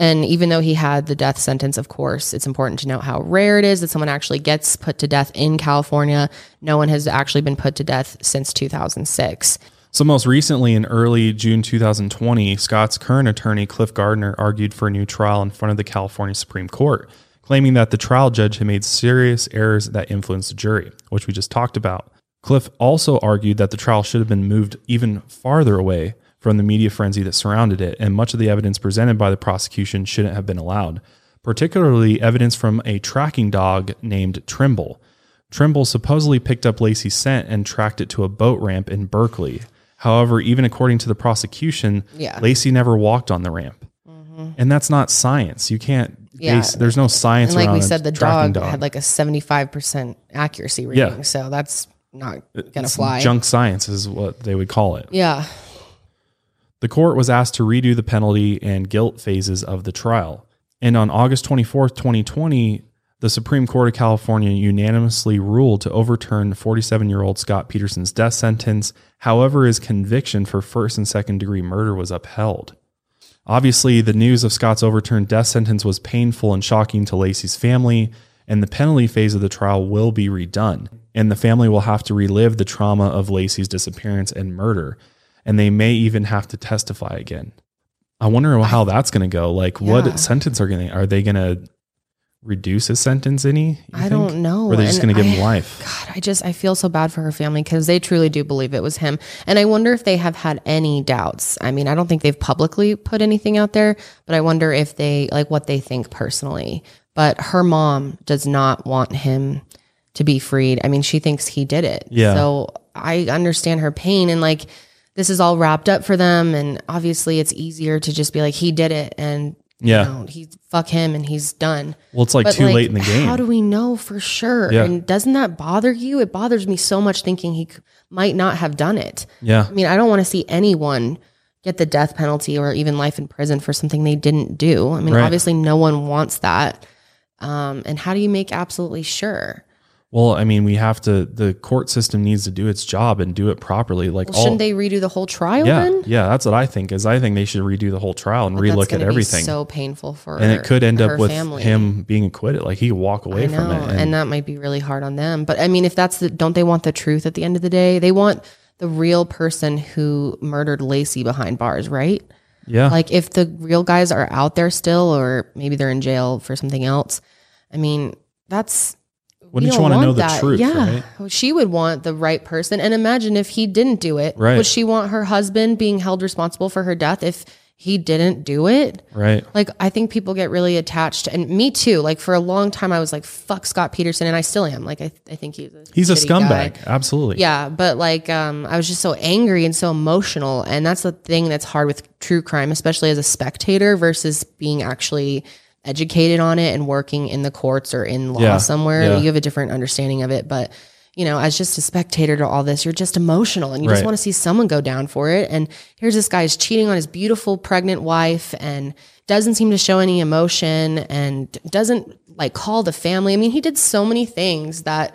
B: And even though he had the death sentence, of course, it's important to note how rare it is that someone actually gets put to death in California. No one has actually been put to death since 2006.
A: So, most recently, in early June 2020, Scott's current attorney, Cliff Gardner, argued for a new trial in front of the California Supreme Court, claiming that the trial judge had made serious errors that influenced the jury, which we just talked about. Cliff also argued that the trial should have been moved even farther away from the media frenzy that surrounded it, and much of the evidence presented by the prosecution shouldn't have been allowed, particularly evidence from a tracking dog named Trimble. Trimble supposedly picked up Laci's scent and tracked it to a boat ramp in Berkeley. However, even according to the prosecution,
B: Yeah.
A: Laci never walked on the ramp. Mm-hmm. And that's not science. You can't
B: Yeah.
A: base, there's no science
B: And like we said, the
A: tracking
B: dog, had like a 75% accuracy rating.
A: Yeah.
B: So that's not going to fly.
A: Junk science is what they would call it.
B: Yeah.
A: The court was asked to redo the penalty and guilt phases of the trial. And on August 24th, 2020, the Supreme Court of California unanimously ruled to overturn 47 year old Scott Peterson's death sentence. However, his conviction for first and second degree murder was upheld. Obviously, the news of Scott's overturned death sentence was painful and shocking to Laci's family, and the penalty phase of the trial will be redone. And the family will have to relive the trauma of Laci's disappearance and murder, and they may even have to testify again. I wonder how that's going to go. Like,
B: Yeah.
A: what sentence are going to are they going to reduce his sentence any?
B: I
A: think?
B: don't know.
A: Or are they just going to give him life?
B: God, I just I feel so bad for her family because they truly do believe it was him, and I wonder if they have had any doubts. I mean, I don't think they've publicly put anything out there, but I wonder if they like what they think personally. But her mom does not want him to be freed. I mean, she thinks he did it.
A: Yeah.
B: So I understand her pain, and like this is all wrapped up for them, and obviously it's easier to just be like he did it, and
A: Yeah.
B: you know, he fuck him, and he's done.
A: Well, it's like
B: But,
A: too late in the game.
B: How do we know for sure?
A: Yeah.
B: And doesn't that bother you? It bothers me so much thinking he might not have done it.
A: yeah.
B: I mean, I don't want to see anyone get the death penalty or even life in prison for something they didn't do. I mean,
A: Right.
B: obviously, no one wants that. Um, and how do you make absolutely sure?
A: Well, I mean, we have to. The court system needs to do its job and do it properly. Like
B: Well,
A: all,
B: shouldn't they redo the whole trial
A: yeah,
B: then?
A: yeah. That's what I think. Is I think they should redo the whole trial and
B: But
A: relook at everything.
B: so painful for
A: and it could end up with
B: family.
A: him being acquitted. Like he could walk away
B: I
A: from
B: know,
A: it.
B: and, that might be really hard on them. But I mean, if that's the, don't they want the truth at the end of the day? They want the real person who murdered Laci behind bars, right?
A: yeah,
B: Like if the real guys are out there still, or maybe they're in jail for something else. I mean, that's.
A: Wouldn't you
B: don't
A: wanna know
B: want
A: the
B: that.
A: truth,
B: Yeah,
A: right?
B: She would want the right person. And imagine if he didn't do it.
A: Right.
B: Would she want her husband being held responsible for her death if he didn't do it?
A: right.
B: Like I think people get really attached, and me too. Like for a long time, I was like, "Fuck Scott Peterson," and I still am. Like I, I think he's a
A: He's a scumbag.
B: guy.
A: Absolutely.
B: Yeah, but like um, I was just so angry and so emotional, and that's the thing that's hard with true crime, especially as a spectator versus being actually educated on it and working in the courts or in law
A: Yeah,
B: somewhere.
A: yeah.
B: You have a different understanding of it, but you know, as just a spectator to all this, you're just emotional and you just want to see someone go down for it. And here's this guy is cheating on his beautiful pregnant wife and doesn't seem to show any emotion and doesn't like call the family. I mean, he did so many things that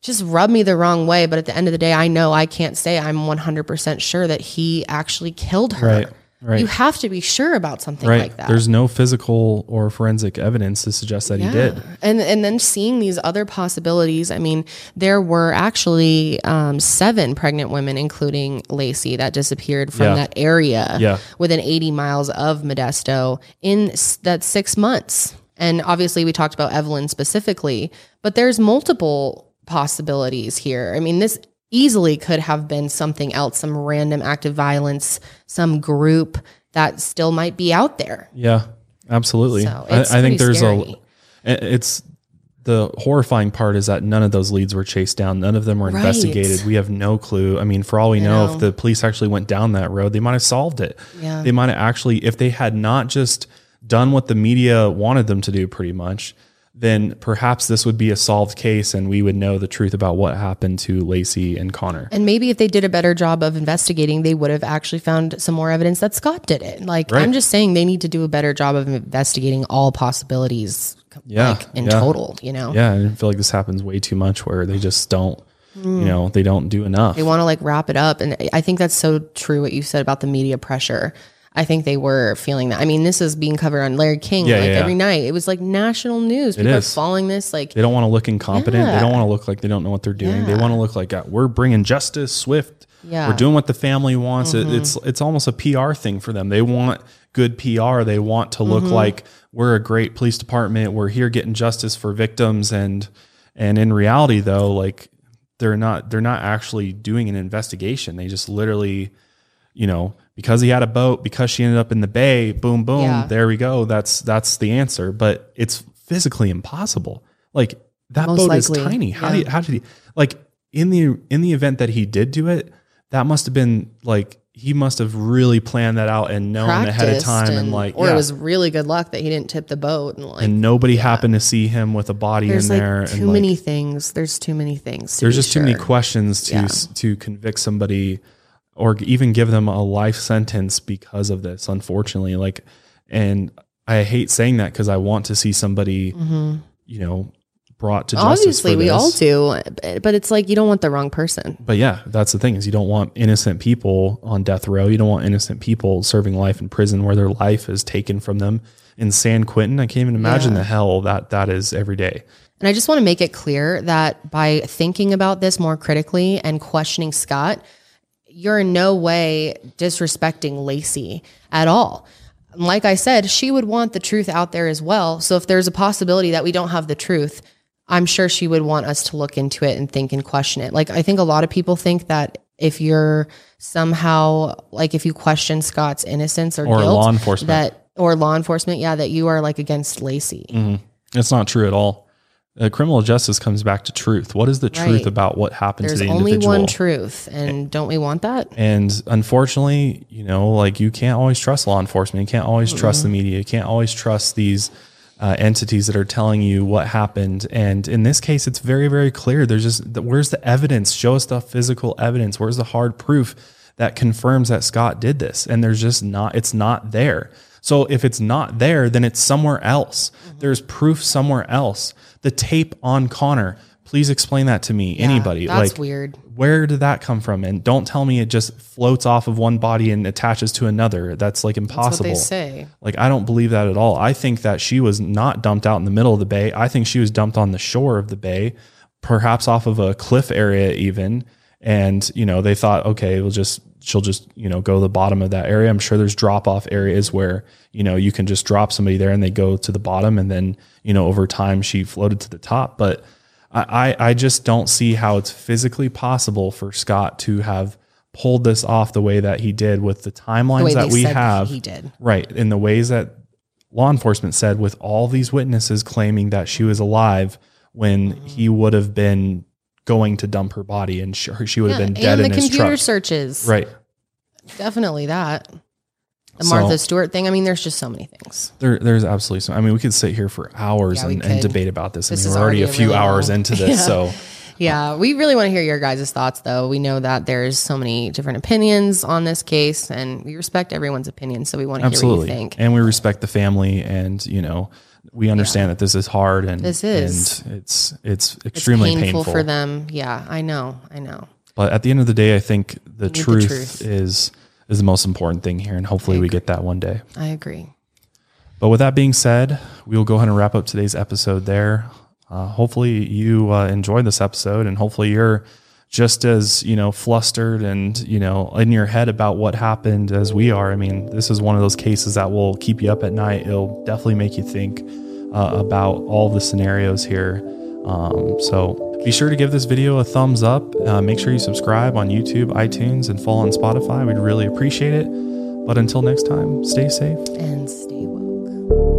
B: just rub me the wrong way. But at the end of the day, I know I can't say I'm 100% sure that he actually killed her.
A: Right, right.
B: You have to be sure about something
A: Right.
B: like that.
A: There's no physical or forensic evidence to suggest that he did.
B: And and then seeing these other possibilities. I mean, there were actually um, seven pregnant women, including Laci, that disappeared from
A: Yeah.
B: that area
A: Yeah.
B: within 80 miles of Modesto in s- that six months. And obviously, we talked about Evelyn specifically, but there's multiple possibilities here. I mean, this easily could have been something else, some random act of violence, some group that still might be out there.
A: Yeah, absolutely.
B: So,
A: I,
B: it's
A: I think there's
B: scary.
A: a. It's the horrifying part is that none of those leads were chased down. None of them were
B: Right.
A: investigated. We have no clue. I mean, for all we know,
B: know.
A: if the police actually went down that road, they might have solved it.
B: Yeah.
A: They might have actually, if they had not just done what the media wanted them to do, pretty much, then perhaps this would be a solved case, and we would know the truth about what happened to Laci and Conner.
B: And maybe if they did a better job of investigating, they would have actually found some more evidence that Scott did it. Like
A: Right.
B: I'm just saying they need to do a better job of investigating all possibilities
A: Yeah,
B: like in
A: yeah.
B: total, you know.
A: Yeah, I feel like this happens way too much, where they just don't, you know, they don't do enough.
B: They want to like wrap it up and I think that's so true what you said about the media pressure. I think they were feeling that. I mean, this is being covered on Larry King
A: Yeah,
B: like
A: yeah, yeah.
B: every night. It was like national news. People are following this like
A: They don't want to look incompetent. They don't want to look like they don't know what they're doing. They want to look like uh, we're bringing justice swift.
B: Yeah. Mm-hmm.
A: We're doing what the family wants. It, it's it's almost a PR thing for them. They want good PR. They want to
B: Mm-hmm.
A: look like we're a great police department. We're here getting justice for victims and and in reality though, like they're not they're not actually doing an investigation. They just literally you know, because he had a boat, because she ended up in the bay, boom, boom,
B: Yeah.
A: there we go. That's that's the answer. But it's physically impossible. Like that
B: Most
A: boat
B: likely,
A: is tiny. How do you, how did he like in the in the event that he did do it? That must have been like he must have really planned that out and known ahead of
B: practiced
A: time and, like
B: or
A: yeah.
B: it was really good luck that he didn't tip the boat and like
A: and nobody happened to see him with a body
B: there's
A: in
B: like
A: there
B: too
A: and like,
B: many things. There's too many things.
A: there's just too many questions to
B: Yeah.
A: to convict somebody or even give them a life sentence because of this, unfortunately. Like, and I hate saying that because I want to see somebody, you know, brought to justice.
B: Mm-hmm. Obviously, we all do, but it's like you don't want the wrong person.
A: But yeah, that's the thing is you don't want innocent people on death row. You don't want innocent people serving life in prison where their life is taken from them. In San Quentin, I can't even imagine
B: Yeah.
A: the hell that that is every day.
B: And I just want to make it clear that by thinking about this more critically and questioning Scott, you're in no way disrespecting Laci at all. Like I said, she would want the truth out there as well. So if there's a possibility that we don't have the truth, I'm sure she would want us to look into it and think and question it. Like I think a lot of people think that if you're somehow like if you question Scott's innocence or,
A: Or
B: guilt,
A: law enforcement.
B: that or law enforcement, yeah, that you are like against Laci. Mm-hmm.
A: It's not true at all. Uh, criminal justice comes back to truth. What is the truth about what happened
B: There's
A: to the individual?
B: only one truth, and don't we want that?
A: And unfortunately, you know, like you can't always trust law enforcement. You can't always trust the media. You can't always trust these uh, entities that are telling you what happened. And in this case, it's very, very clear. There's just where's the evidence? Show us the physical evidence. Where's the hard proof that confirms that Scott did this? And there's just not. It's not there. So if it's not there, then it's somewhere else. There's proof somewhere else. The tape on Conner. Please explain that to me. Anybody?
B: that's
A: like
B: weird.
A: where did that come from? And don't tell me it just floats off of one body and attaches to another. That's like
B: That's
A: impossible.
B: what they say.
A: Like I don't believe that at all. I think that she was not dumped out in the middle of the bay. I think she was dumped on the shore of the bay, perhaps off of a cliff area even. And you know they thought, okay, we'll just she'll just you know go to the bottom of that area. I'm sure there's drop off areas where you know you can just drop somebody there and they go to the bottom, and then you know over time she floated to the top. But I, I just don't see how it's physically possible for Scott to have pulled this off the way that he did with the timelines
B: The
A: that we have.
B: he did.
A: Right. In the ways that law enforcement said, with all these witnesses claiming that she was alive when
B: Mm-hmm.
A: he would have been going to dump her body and she, she would have
B: Yeah,
A: been dead
B: and
A: in
B: the
A: his
B: computer
A: truck.
B: searches,
A: Right.
B: Definitely that. The
A: So-
B: Martha Stewart thing. I mean, there's just so many things.
A: There, there's absolutely some. I mean, we could sit here for hours
B: Yeah,
A: and, and debate about this.
B: This
A: I mean,
B: is
A: we're already,
B: already a
A: few
B: really
A: hours
B: long-
A: into this.
B: Yeah.
A: So,
B: Yeah, we really want to hear your guys' thoughts, though. We know that there's so many different opinions on this case, and we respect everyone's opinion. So we want to hear what
A: absolutely.
B: you think.
A: And we respect the family and, you know, we understand that this is hard and
B: This is.
A: and it's, it's
B: It's
A: extremely
B: painful,
A: painful
B: for them. Yeah, I know. I know.
A: But at the end of the day, I think the
B: need the
A: truth,
B: truth.
A: is is the most important thing here, and hopefully we get that one day.
B: I agree.
A: But with that being said, we will go ahead and wrap up today's episode there. Uh, hopefully you uh, enjoyed this episode, and hopefully you're just as you know flustered and you know in your head about what happened as we are. I mean, this is one of those cases that will keep you up at night. It'll definitely make you think uh, about all the scenarios here. Um, so be sure to give this video a thumbs up. Uh, make sure you subscribe on YouTube, iTunes, and follow on Spotify. We'd really appreciate it. But until next time, stay safe.
B: And stay woke.